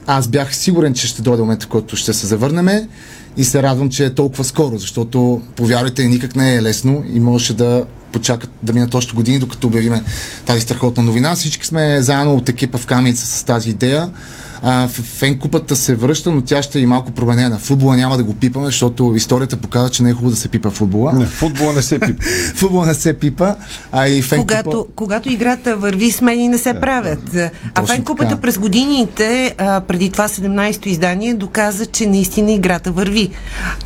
аз бях сигурен, че ще дойде момент, в който ще се завърнем и се радвам, че е толкова скоро, защото повярвайте, никак не е лесно и можеше да почакат да минат още години, докато обявиме тази страхотна новина. Всички сме заедно от екипа в Каменица с тази идея. А, фен купата се връща, но тя ще е и малко променена. Футбола няма да го пипаме, защото историята показва, че не е хубаво да се пипа футбола. Не, футбола не се пипа. футбола не се пипа, а и фен когато, купа... когато играта върви, смени не се правят. А Точно фен купата през годините, а, преди това 17-то издание, доказа, че наистина играта върви.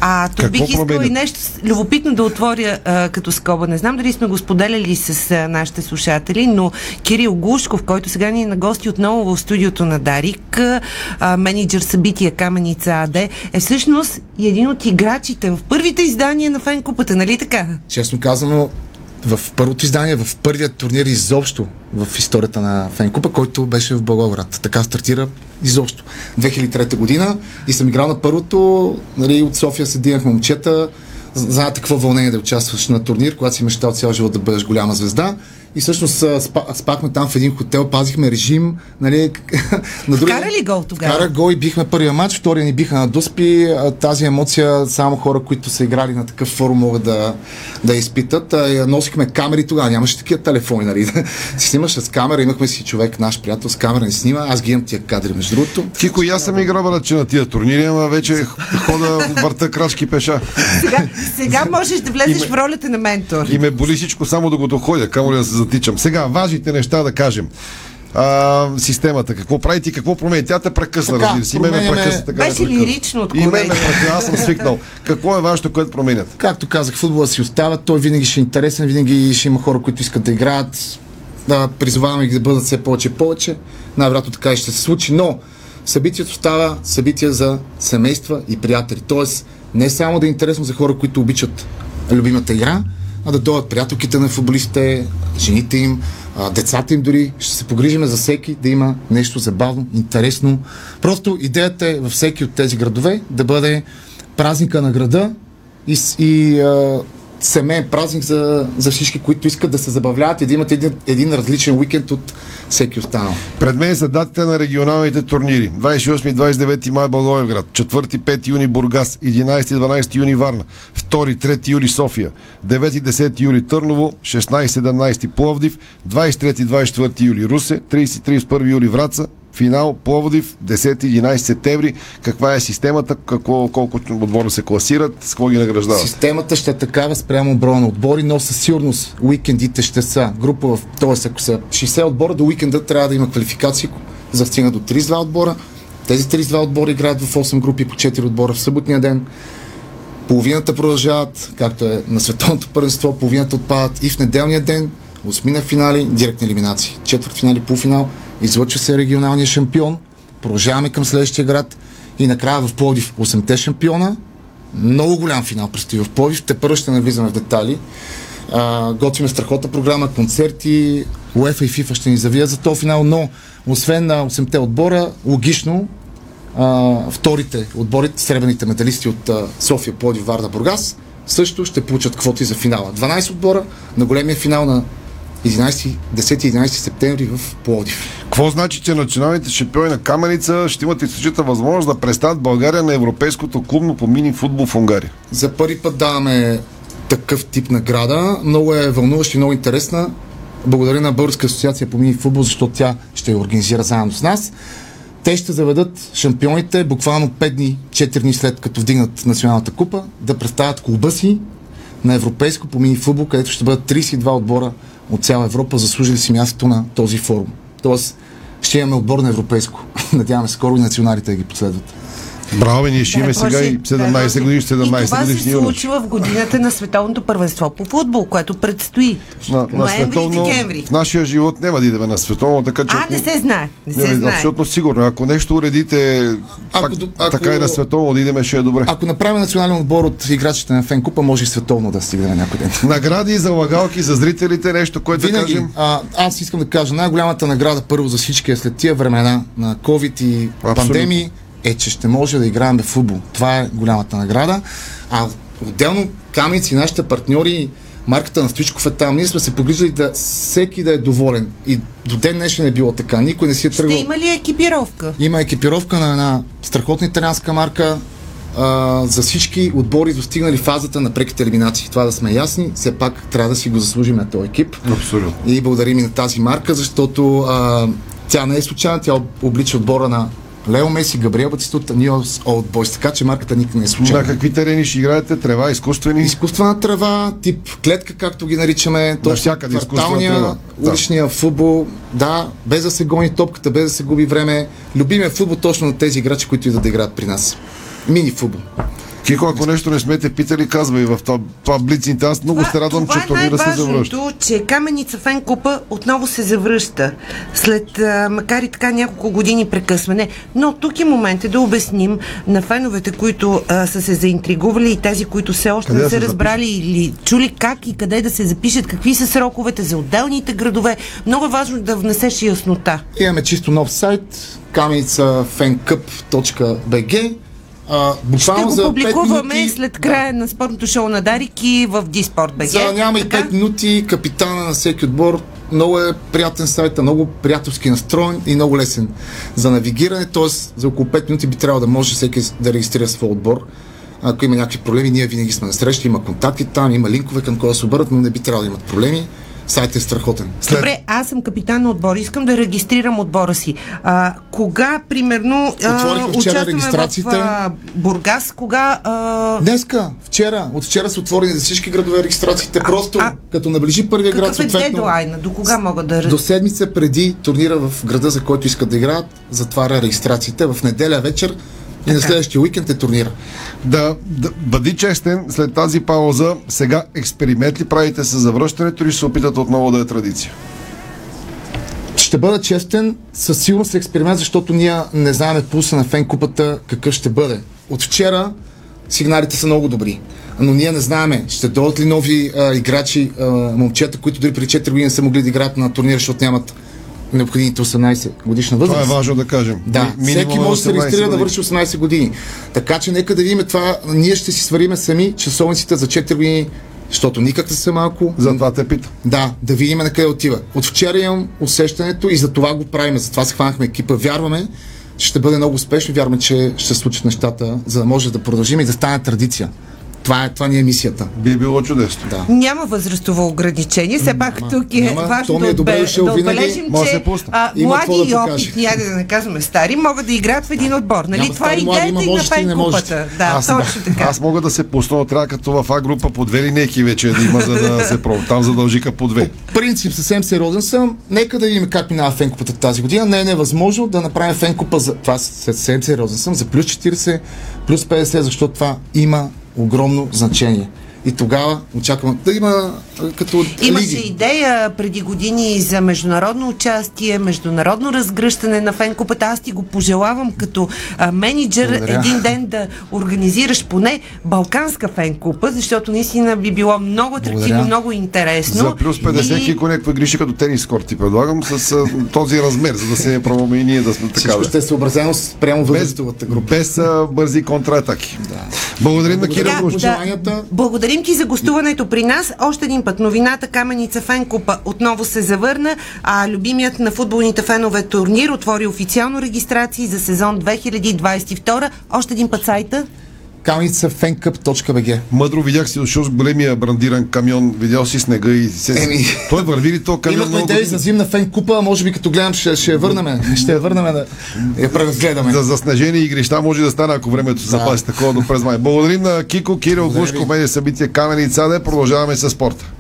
А тук Какво бих искала променят? и нещо любопитно да отворя а, като скоба. Не знам дали сме го споделяли с а, нашите слушатели, но Кирил Гушков, който сега ни е на гости отново в студиото на Дарик, а, менеджер събития Каменица АД, е всъщност един от играчите в първите издания на фен купата, нали така? Честно казано, в първото издание, в първият турнир изобщо в историята на Фенкупа, който беше в Благоевград. Така стартира изобщо. 2003 година и съм играл на първото, нали, от София се дигнах момчета, знаете какво вълнение да участваш на турнир, когато си мечтал цял живот да бъдеш голяма звезда. И всъщност спа, спахме там в един хотел, пазихме режим. Нали, на другия- Вкара ли гол тогава? Вкара гол и бихме първия матч, втория ни биха на дуспи. Тази емоция само хора, които са играли на такъв форум могат да, да изпитат. Носихме камери тогава, нямаше такива телефони, нали? си снимаше с камера, имахме си човек, наш приятел с камера ни снима. Аз ги имам тия кадри, между другото. Кико и аз съм играл братче на тия турнири, ама вече хода върта крачки пеша. Сега, сега можеш да влезеш Име- в ролята на ментор. И ме боли всичко само да го доходя, камо ли да се затичам. Сега, важните неща да кажем. А, системата, какво правите и какво промените? Тя те прекъсна, Така, разбира се. И ме прекъсна така. Беше прекъсна. лирично И откровение. ме ме прекъсна, аз съм свикнал. Какво е важното, което променят? Както казах, футбола си остава, той винаги ще е интересен, винаги ще има хора, които искат да играят. Да, призоваваме ги да бъдат все повече и повече. Най-вероятно така и ще се случи, но събитието става събитие за семейства и приятели. Тоест, не само да е интересно за хора, които обичат любимата игра, а да дойдат приятелките на футболистите, жените им, децата им дори. Ще се погрижиме за всеки да има нещо забавно, интересно. Просто идеята е във всеки от тези градове да бъде празника на града и, и семейен празник за, за всички, които искат да се забавляват и да имат един, един различен уикенд от всеки останал. Пред мен са датите на регионалните турнири. 28-29 май Благоевград, 4-5 юни Бургас, 11-12 юни Варна, 2-3 юли София, 9-10 юли Търново, 16-17 Пловдив, 23-24 юли Русе, 30-31 юли Враца, финал Пловдив, 10-11 септември. Каква е системата, какво, колко отбора се класират, с какво ги награждават? Системата ще е такава спрямо броя на отбори, но със сигурност уикендите ще са група в... Тоест, ако са 60 отбора, до уикенда трябва да има квалификации, за да стигна до 32 отбора. Тези 32 отбора играят в 8 групи по 4 отбора в съботния ден. Половината продължават, както е на световното първенство, половината отпадат и в неделния ден, осмина финали, директни елиминации. Четвърт финали, полуфинал, излъчва се регионалния шампион, продължаваме към следващия град и накрая в Пловдив 8-те шампиона, много голям финал предстои в Пловдив. Те първо ще навлизаме в детали. А, готвиме страхотна програма, концерти, UEFA и FIFA ще ни завият за този финал, но освен на 8-те отбора, логично а, вторите отборите, сребрените медалисти от а, София, Плодив, Варда, Бургас, също ще получат квоти за финала. 12 отбора на големия финал на 11, 10-11 септември в Плодив. Какво значи, че националните шампиони на Каменица ще имат изключителна възможност да представят България на европейското клубно по мини футбол в Унгария? За първи път даваме такъв тип награда. Много е вълнуваща и много интересна. Благодаря на Българска асоциация по мини футбол, защото тя ще я организира заедно с нас. Те ще заведат шампионите буквално 5 дни, 4 дни след като вдигнат националната купа, да представят клуба си на европейско по мини футбол, където ще бъдат 32 отбора от цяла Европа, заслужили си мястото на този форум. Тоест, ще имаме отбор на европейско. Надяваме се скоро и националите да ги последват. Браво, ние ще имаме сега и дай 17 Боже. години, И 17 това се годишни юнош. случва в годината на световното първенство по футбол, което предстои. На, на Ноември, световно, декември. в нашия живот няма да идеме на световно, така че... А, ако- не се знае. Не се Не, знае. абсолютно сигурно. Ако нещо уредите пак, ако- така и на световно да идеме, ще е добре. Ако направим национален отбор от играчите на Фен Купа, може и световно да стигне на някой ден. Награди за лагалки за зрителите, нещо, което да кажем. А, аз искам да кажа, най-голямата награда първо за всички е след тия времена на COVID и пандемии е, че ще може да играем в футбол. Това е голямата награда. А отделно Каменци, нашите партньори, марката на Стоичков е там. Ние сме се погрижали да всеки да е доволен. И до ден днешен е било така. Никой не си е Ще тръгвал. има ли екипировка? Има екипировка на една страхотна италианска марка а, за всички отбори, достигнали фазата на преките елиминации. Това да сме ясни, все пак трябва да си го заслужим на този екип. Абсолютно. И благодарим и на тази марка, защото а, тя не е случайна, тя облича отбора на Лео Меси, Габриел Батистута, Ньюс Олд Бойс, така че марката никак не е случайна. На какви терени ще играете? Трева, изкуствени? Изкуствена трева, тип клетка, както ги наричаме, точно Навсякъде изкуствена трева. Да. уличния футбол, да, без да се гони топката, без да се губи време. Любимия футбол точно на тези играчи, които идват да играят при нас. Мини футбол. Кико, ако нещо не сме те питали, казвай в това, това блиците. Аз много се радвам, че е турнира се завръща. че Каменица Фен Купа отново се завръща. След, а, макар и така няколко години прекъсване. Но тук е момент да обясним на феновете, които а, са се заинтригували и тези, които все още Къде не са се разбрали или чули как и къде да се запишат, какви са сроковете за отделните градове. Много е важно да внесеш яснота. Имаме чисто нов сайт, каменицафенкъп.bg а, Ще го за 5 публикуваме минути, след края на спортното шоу на Дарик и в Диспорт. За няма и 5 минути капитана на всеки отбор. Много е приятен сайт, много приятелски настроен и много лесен за навигиране, т.е. за около 5 минути би трябвало да може всеки да регистрира своя отбор. Ако има някакви проблеми, ние винаги сме на среща, има контакти там, има линкове към кой да се обърнат, но не би трябвало да имат проблеми. Сайтът е страхотен. Добре, аз съм капитан на отбор. Искам да регистрирам отбора си. А, кога, примерно, а, участваме регистрациите. в а, Бургас? Кога? А... Днеска, вчера, от вчера са отворени за всички градове регистрациите. Просто като наближи първия град, е съответно. дедлайна? До кога мога да... До седмица преди турнира в града, за който искат да играят, затваря регистрациите. В неделя вечер и на следващия уикенд е турнира. Да, да бъди честен, след тази пауза, сега експеримент ли правите с завръщането или ще се опитате отново да е традиция? Ще бъда честен, със сигурност е експеримент, защото ние не знаем пулса на фен купата какъв ще бъде. От вчера сигналите са много добри. Но ние не знаеме, ще дойдат ли нови а, играчи, а, момчета, които дори при 4 години са могли да играят на турнира, защото нямат необходимите 18 годишна възраст. Това е важно да кажем. Да, Ми- всеки може да се 18 регистрира да върши 18 години. Така че нека да видим това. Ние ще си свариме сами часовниците за 4 години, защото никак не са малко. Затова те питам. Да, да видим на къде отива. От вчера имам усещането и за това го правим. Затова се хванахме екипа. Вярваме, че ще бъде много успешно. Вярваме, че ще случат нещата, за да може да продължим и да стане традиция. Това, е, това ни е мисията. Би било чудесно. Да. Няма възрастово ограничение. Все пак тук е няма. важно То ми да, е добре да винаги. отбележим, Може да че се пусне. а, млади да и опитни, айде да не казваме стари, могат да играят в един отбор. Нали? Няма Това е идеята и на фен купата. Да, аз, точно така. аз мога да се пусна, трябва като в А група по две линейки вече да има, за да се пробва. Там задължика по две. принцип съвсем сериозен съм. Нека да видим как минава фенкупата тази година. Не е невъзможно да направим фенкупа за... Това съвсем сериозен съм. За плюс 40, плюс 50, защото това има огромно значение. И тогава очаквам да има като Имаше лиги. идея преди години за международно участие, международно разгръщане на фенкупата. Аз ти го пожелавам като а, менеджер Благодаря. един ден да организираш поне балканска фенкупа, защото наистина би било много атрактивно, много интересно. За плюс 50 И- Кико някаква грижи като тенис корт ти предлагам с а, този размер, за да се пробваме и ние да сме така. Ще е съобразено с прямо възрастовата група. Без а, бързи контратаки. Да. Благодарим на Кирил Да, да. Благодарим ти за гостуването при нас. Още един път новината Каменица Фенкупа отново се завърна, а любимият на футболните фенове турнир отвори официално регистрации за сезон 2022. Още един път сайта. каменицафенкъп.bg Мъдро видях си дошъл с големия брандиран камион, видял си снега и се... Еми. Той върви ли то камион Имахме идеи за зимна фен купа, може би като гледам ще, ще я върнем. Ще я върнем да я преразгледаме. За заснежени игрища може да стане, ако времето се запази такова до през май. Благодарим на Кико, Кирил Глушко, медиа събитие Каменица. Да продължаваме с спорта.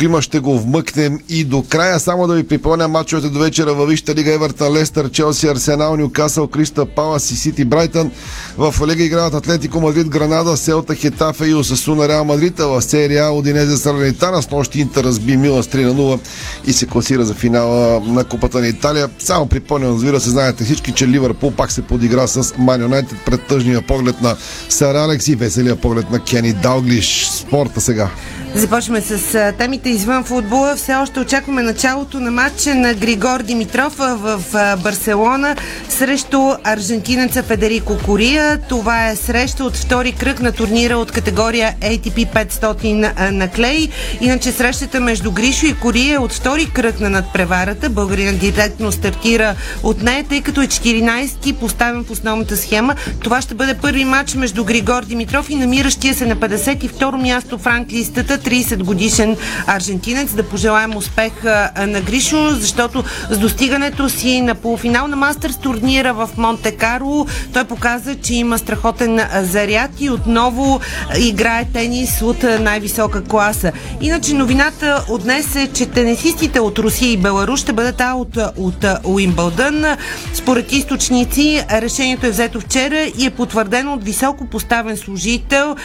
Ако има, ще го вмъкнем и до края. Само да ви припомня мачовете до вечера във Вища лига Евертън, Лестър, Челси, Арсенал, Ньюкасъл, Криста, Палас и Сити, Брайтън. В Лига играят Атлетико Мадрид, Гранада, Селта, Хетафе и Осасуна, Реал Мадрид. А в серия А Одинезе Сарнитана с нощи Интер разби Мила с 3 на 0 и се класира за финала на Купата на Италия. Само припомням, разбира се, знаете всички, че Ливърпул пак се подигра с Ман Юнайтед пред тъжния поглед на Сар Алекс и веселия поглед на Кени Далглиш. Спорта сега. Започваме с темите извън футбола. Все още очакваме началото на матча на Григор Димитров в Барселона срещу аржентинеца Федерико Кория. Това е среща от втори кръг на турнира от категория ATP 500 а, на клей. Иначе срещата между Гришо и Кория е от втори кръг на надпреварата. Българинът директно стартира от нея, тъй като е 14-ти поставен в основната схема. Това ще бъде първи матч между Григор Димитров и намиращия се на 52 място в ранглистата 30 годишен аржентинец. Да пожелаем успех на Гришо, защото с достигането си на полуфинал на Мастърс турнира в Монте Карло той показа, че има страхотен заряд и отново играе тенис от най-висока класа. Иначе новината от днес е, че тенисистите от Русия и Беларус ще бъдат аут от Уимбълдън. Според източници решението е взето вчера и е потвърдено от високо поставен служител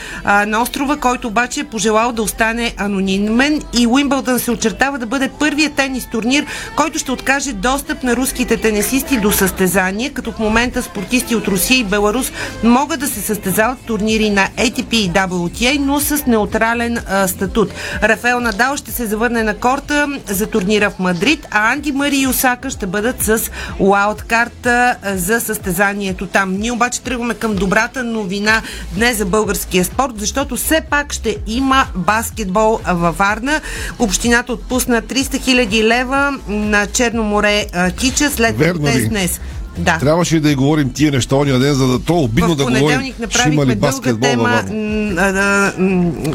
на острова, който обаче е пожелал да остане анонимен и Уимбълдън се очертава да бъде първият тенис турнир, който ще откаже достъп на руските тенисисти до състезание, като в момента спортисти от Русия и Беларус могат да се състезават в турнири на ATP и WTA, но с неутрален а, статут. Рафаел Надал ще се завърне на корта за турнира в Мадрид, а Анди Мари и Осака ще бъдат с уайлдкарта за състезанието там. Ние обаче тръгваме към добрата новина днес за българския спорт, защото все пак ще има баскетбол във Варна. Общината отпусна 300 000 лева на Черно море Тича след протест днес. Да. Трябваше да и говорим тия неща ония ден, за да то обидно да говорим, ще има ли баскетбол тема,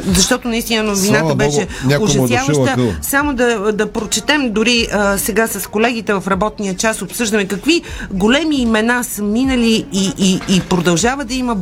защото наистина новината беше ужасяваща. Само да, да прочетем, дори а, сега с колегите в работния час обсъждаме какви големи имена са минали и, и, и продължава да има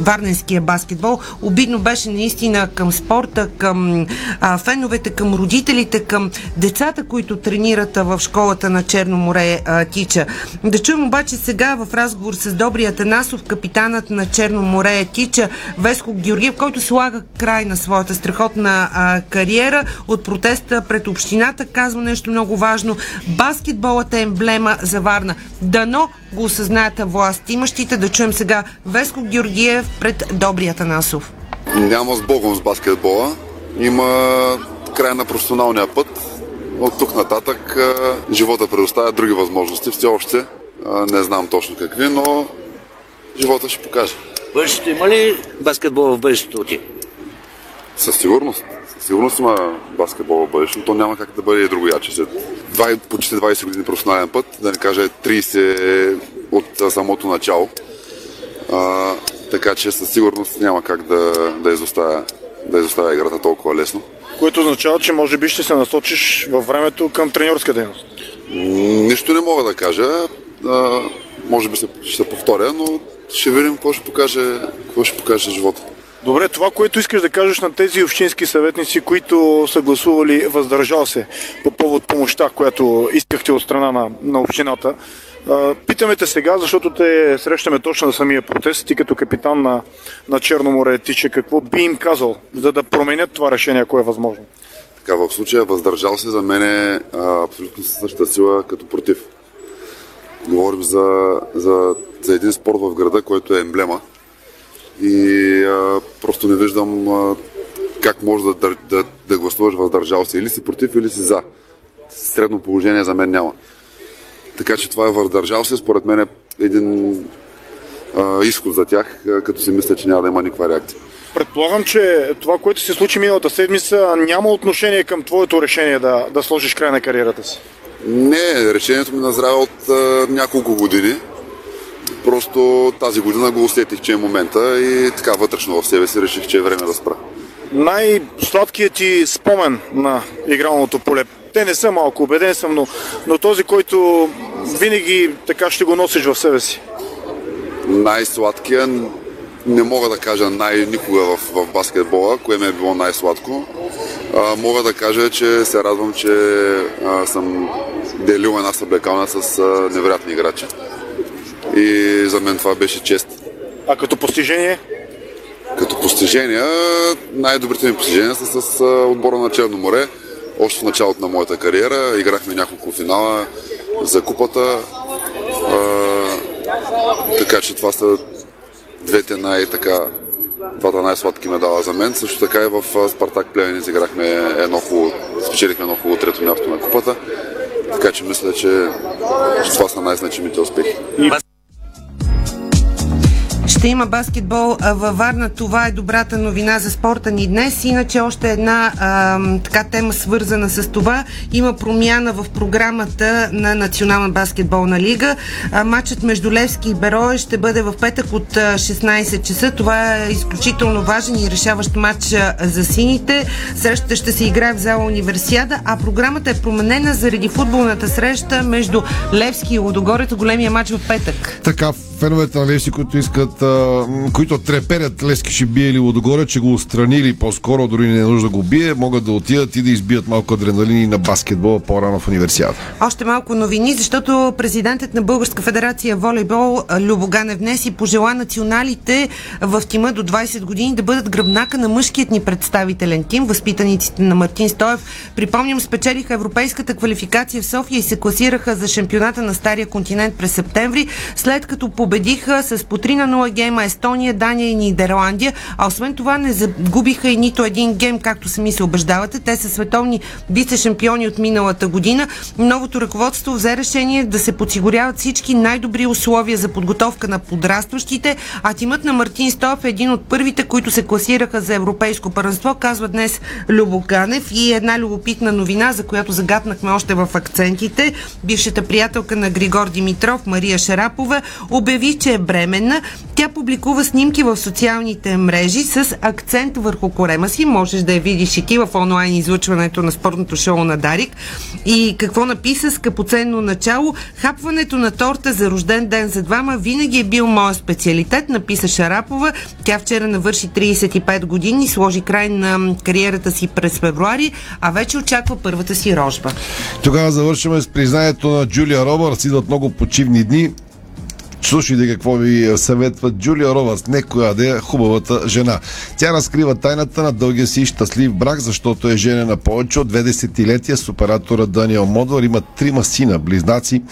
варненския баскетбол. Обидно беше наистина към спорта, към а, феновете, към родителите, към децата, които тренират в школата на Черно море а, Тича. Да чуем чуем обаче сега в разговор с Добрия Танасов, капитанът на Черно море Тича, Веско Георгиев, който слага край на своята страхотна а, кариера от протеста пред общината, казва нещо много важно. Баскетболът е емблема за Варна. Дано го осъзнаят власт. Имащите да чуем сега Веско Георгиев пред Добрия Танасов. Няма с Богом с баскетбола. Има край на професионалния път. От тук нататък живота предоставя други възможности. Все още не знам точно какви, но живота ще покаже. Бъдещето има ли баскетбол в бъдещето ти? Със сигурност. Със сигурност има баскетбол в бъдещето. То няма как да бъде и друго яче. След 20, почти 20 години професионален път, да не кажа 30 от самото начало. А, така че със сигурност няма как да, да, изоставя, да изоставя играта толкова лесно. Което означава, че може би ще се насочиш във времето към треньорска дейност. Нищо не мога да кажа а, може би се, ще се повторя, но ще видим какво ще покаже, какво ще покаже живота. Добре, това, което искаш да кажеш на тези общински съветници, които са гласували въздържал се по повод помощта, която искахте от страна на, на общината, Питаме те сега, защото те срещаме точно на самия протест, ти като капитан на, на Черно море Тиче, какво би им казал, за да променят това решение, ако е възможно? Така, в случая въздържал се за мен е абсолютно същата сила като против. Говорим за, за, за един спорт в града, който е емблема. И а, просто не виждам а, как може да, да, да, гласуваш въздържал се. Или си против, или си за. Средно положение за мен няма. Така че това е въздържал се. Според мен е един а, изход за тях, като си мисля, че няма да има никаква реакция. Предполагам, че това, което се случи миналата седмица, няма отношение към твоето решение да, да сложиш край на кариерата си. Не, решението ми назрява от а, няколко години. Просто тази година го усетих, че е момента и така вътрешно в себе си реших, че е време да спра. Най-сладкият ти спомен на игралното поле. Те не са малко, убеден съм, но, но този, който винаги така ще го носиш в себе си. Най-сладкият не мога да кажа най-никога в, в баскетбола, кое ми е било най-сладко. А, мога да кажа, че се радвам, че а, съм делил една съблекална с а, невероятни играчи. И за мен това беше чест. А като постижение? Като постижения, най-добрите ми постижения са с а, отбора на Черно море. Още в началото на моята кариера играхме няколко финала за купата. А, така че това са двете най-така двата най-сладки медала за мен. Също така и в Спартак Плевен изиграхме едно хубаво, спечелихме едно хубаво трето място на купата. Така че мисля, че, това са най-значимите успехи. Ще има баскетбол във Варна. Това е добрата новина за спорта ни днес. Иначе още една а, така тема свързана с това. Има промяна в програмата на Национална баскетболна лига. А, матчът между Левски и Берое ще бъде в петък от а, 16 часа. Това е изключително важен и решаващ матч за сините. Срещата ще се играе в зала Универсиада, а програмата е променена заради футболната среща между Левски и Лодогорец. Големия матч в петък. Така, феновете на Левски, които искат, а, които треперят Левски ще бие или отгоре, че го отстранили по-скоро, дори не е нужда да го бие, могат да отидат и да избият малко адреналини на баскетбола по-рано в универсиада. Още малко новини, защото президентът на Българска федерация волейбол Любоган внес и пожела националите в тима до 20 години да бъдат гръбнака на мъжкият ни представителен тим. Възпитаниците на Мартин Стоев, припомням, спечелиха европейската квалификация в София и се класираха за шампионата на Стария континент през септември, след като победиха с по 3 на 0 гейма Естония, Дания и Нидерландия, а освен това не загубиха и нито един гейм, както сами се убеждавате. Те са световни вице-шампиони от миналата година. Новото ръководство взе решение да се подсигуряват всички най-добри условия за подготовка на подрастващите, а тимът на Мартин Стоев е един от първите, които се класираха за европейско първенство, казва днес Любо Ганев. И една любопитна новина, за която загаднахме още в акцентите. Бившата приятелка на Григор Димитров, Мария Шарапова, обяви, че е бременна. Тя публикува снимки в социалните мрежи с акцент върху корема си. Можеш да я видиш и ти в онлайн излъчването на спортното шоу на Дарик. И какво написа скъпоценно начало? Хапването на торта за рожден ден за двама винаги е бил моя специалитет, написа Шарапова. Тя вчера навърши 35 години, сложи край на кариерата си през февруари, а вече очаква първата си рожба. Тогава завършваме с признанието на Джулия Робъртс. Идват много почивни дни. Слушайте какво ви съветва Джулия Робърс, не коя да е хубавата жена. Тя разкрива тайната на дългия си щастлив брак, защото е женена повече от две десетилетия с оператора Даниел Модвар. Има трима сина, близнаци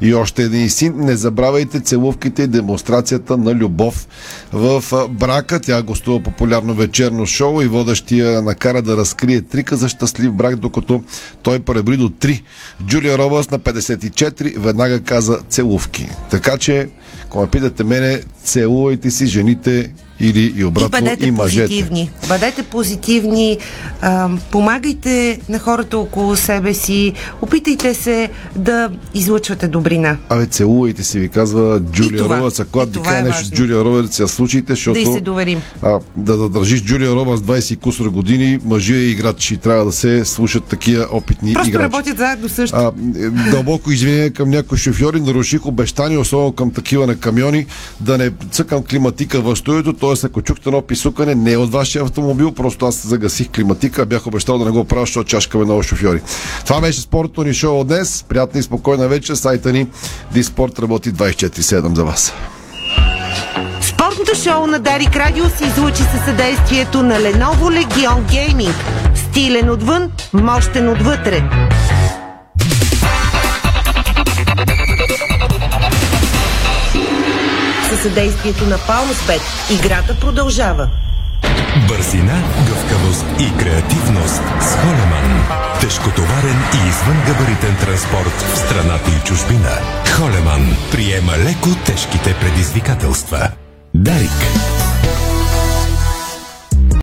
и още един син. Не забравяйте целувките и демонстрацията на любов в брака. Тя гостува популярно вечерно шоу и водещия накара да разкрие трика за щастлив брак, докато той пребри до 3. Джулия Робърс на 54 веднага каза целувки. Така че, ако ме питате мене, целувайте си жените или и обратно и, бъдете и мъжете. позитивни. Бъдете позитивни, а, помагайте на хората около себе си, опитайте се да излъчвате добрина. Абе, целувайте си, ви казва Джулия Робъртс. Ако ти това кажа е нещо с. Джулия Робъртс, я случайте, защото Да й се доверим. а, да, да държиш Джулия Робъртс 20 и кусора години, мъжи и играчи трябва да се слушат такива опитни Просто играчи. работят заедно също. А, е, дълбоко извинение към някои шофьори, наруших обещания, особено към такива на камиони, да не цъкам климатика в студиото, т.е. ако чухте едно писукане, не е от вашия автомобил, просто аз загасих климатика, бях обещал да не го правя, защото чашкаме много шофьори. Това беше спортното ни шоу днес. Приятна и спокойна вечер. Сайта ни Диспорт работи 24-7 за вас. Спортното шоу на Дарик Радио се излучи със съдействието на Lenovo Legion Gaming. Стилен отвън, мощен отвътре. Със съдействието на Palmspet играта продължава. Бързина, гъвкавост и креативност с Холеман. Тежкотоварен и извънгабаритен транспорт в страната и чужбина. Холеман приема леко тежките предизвикателства. Дарик.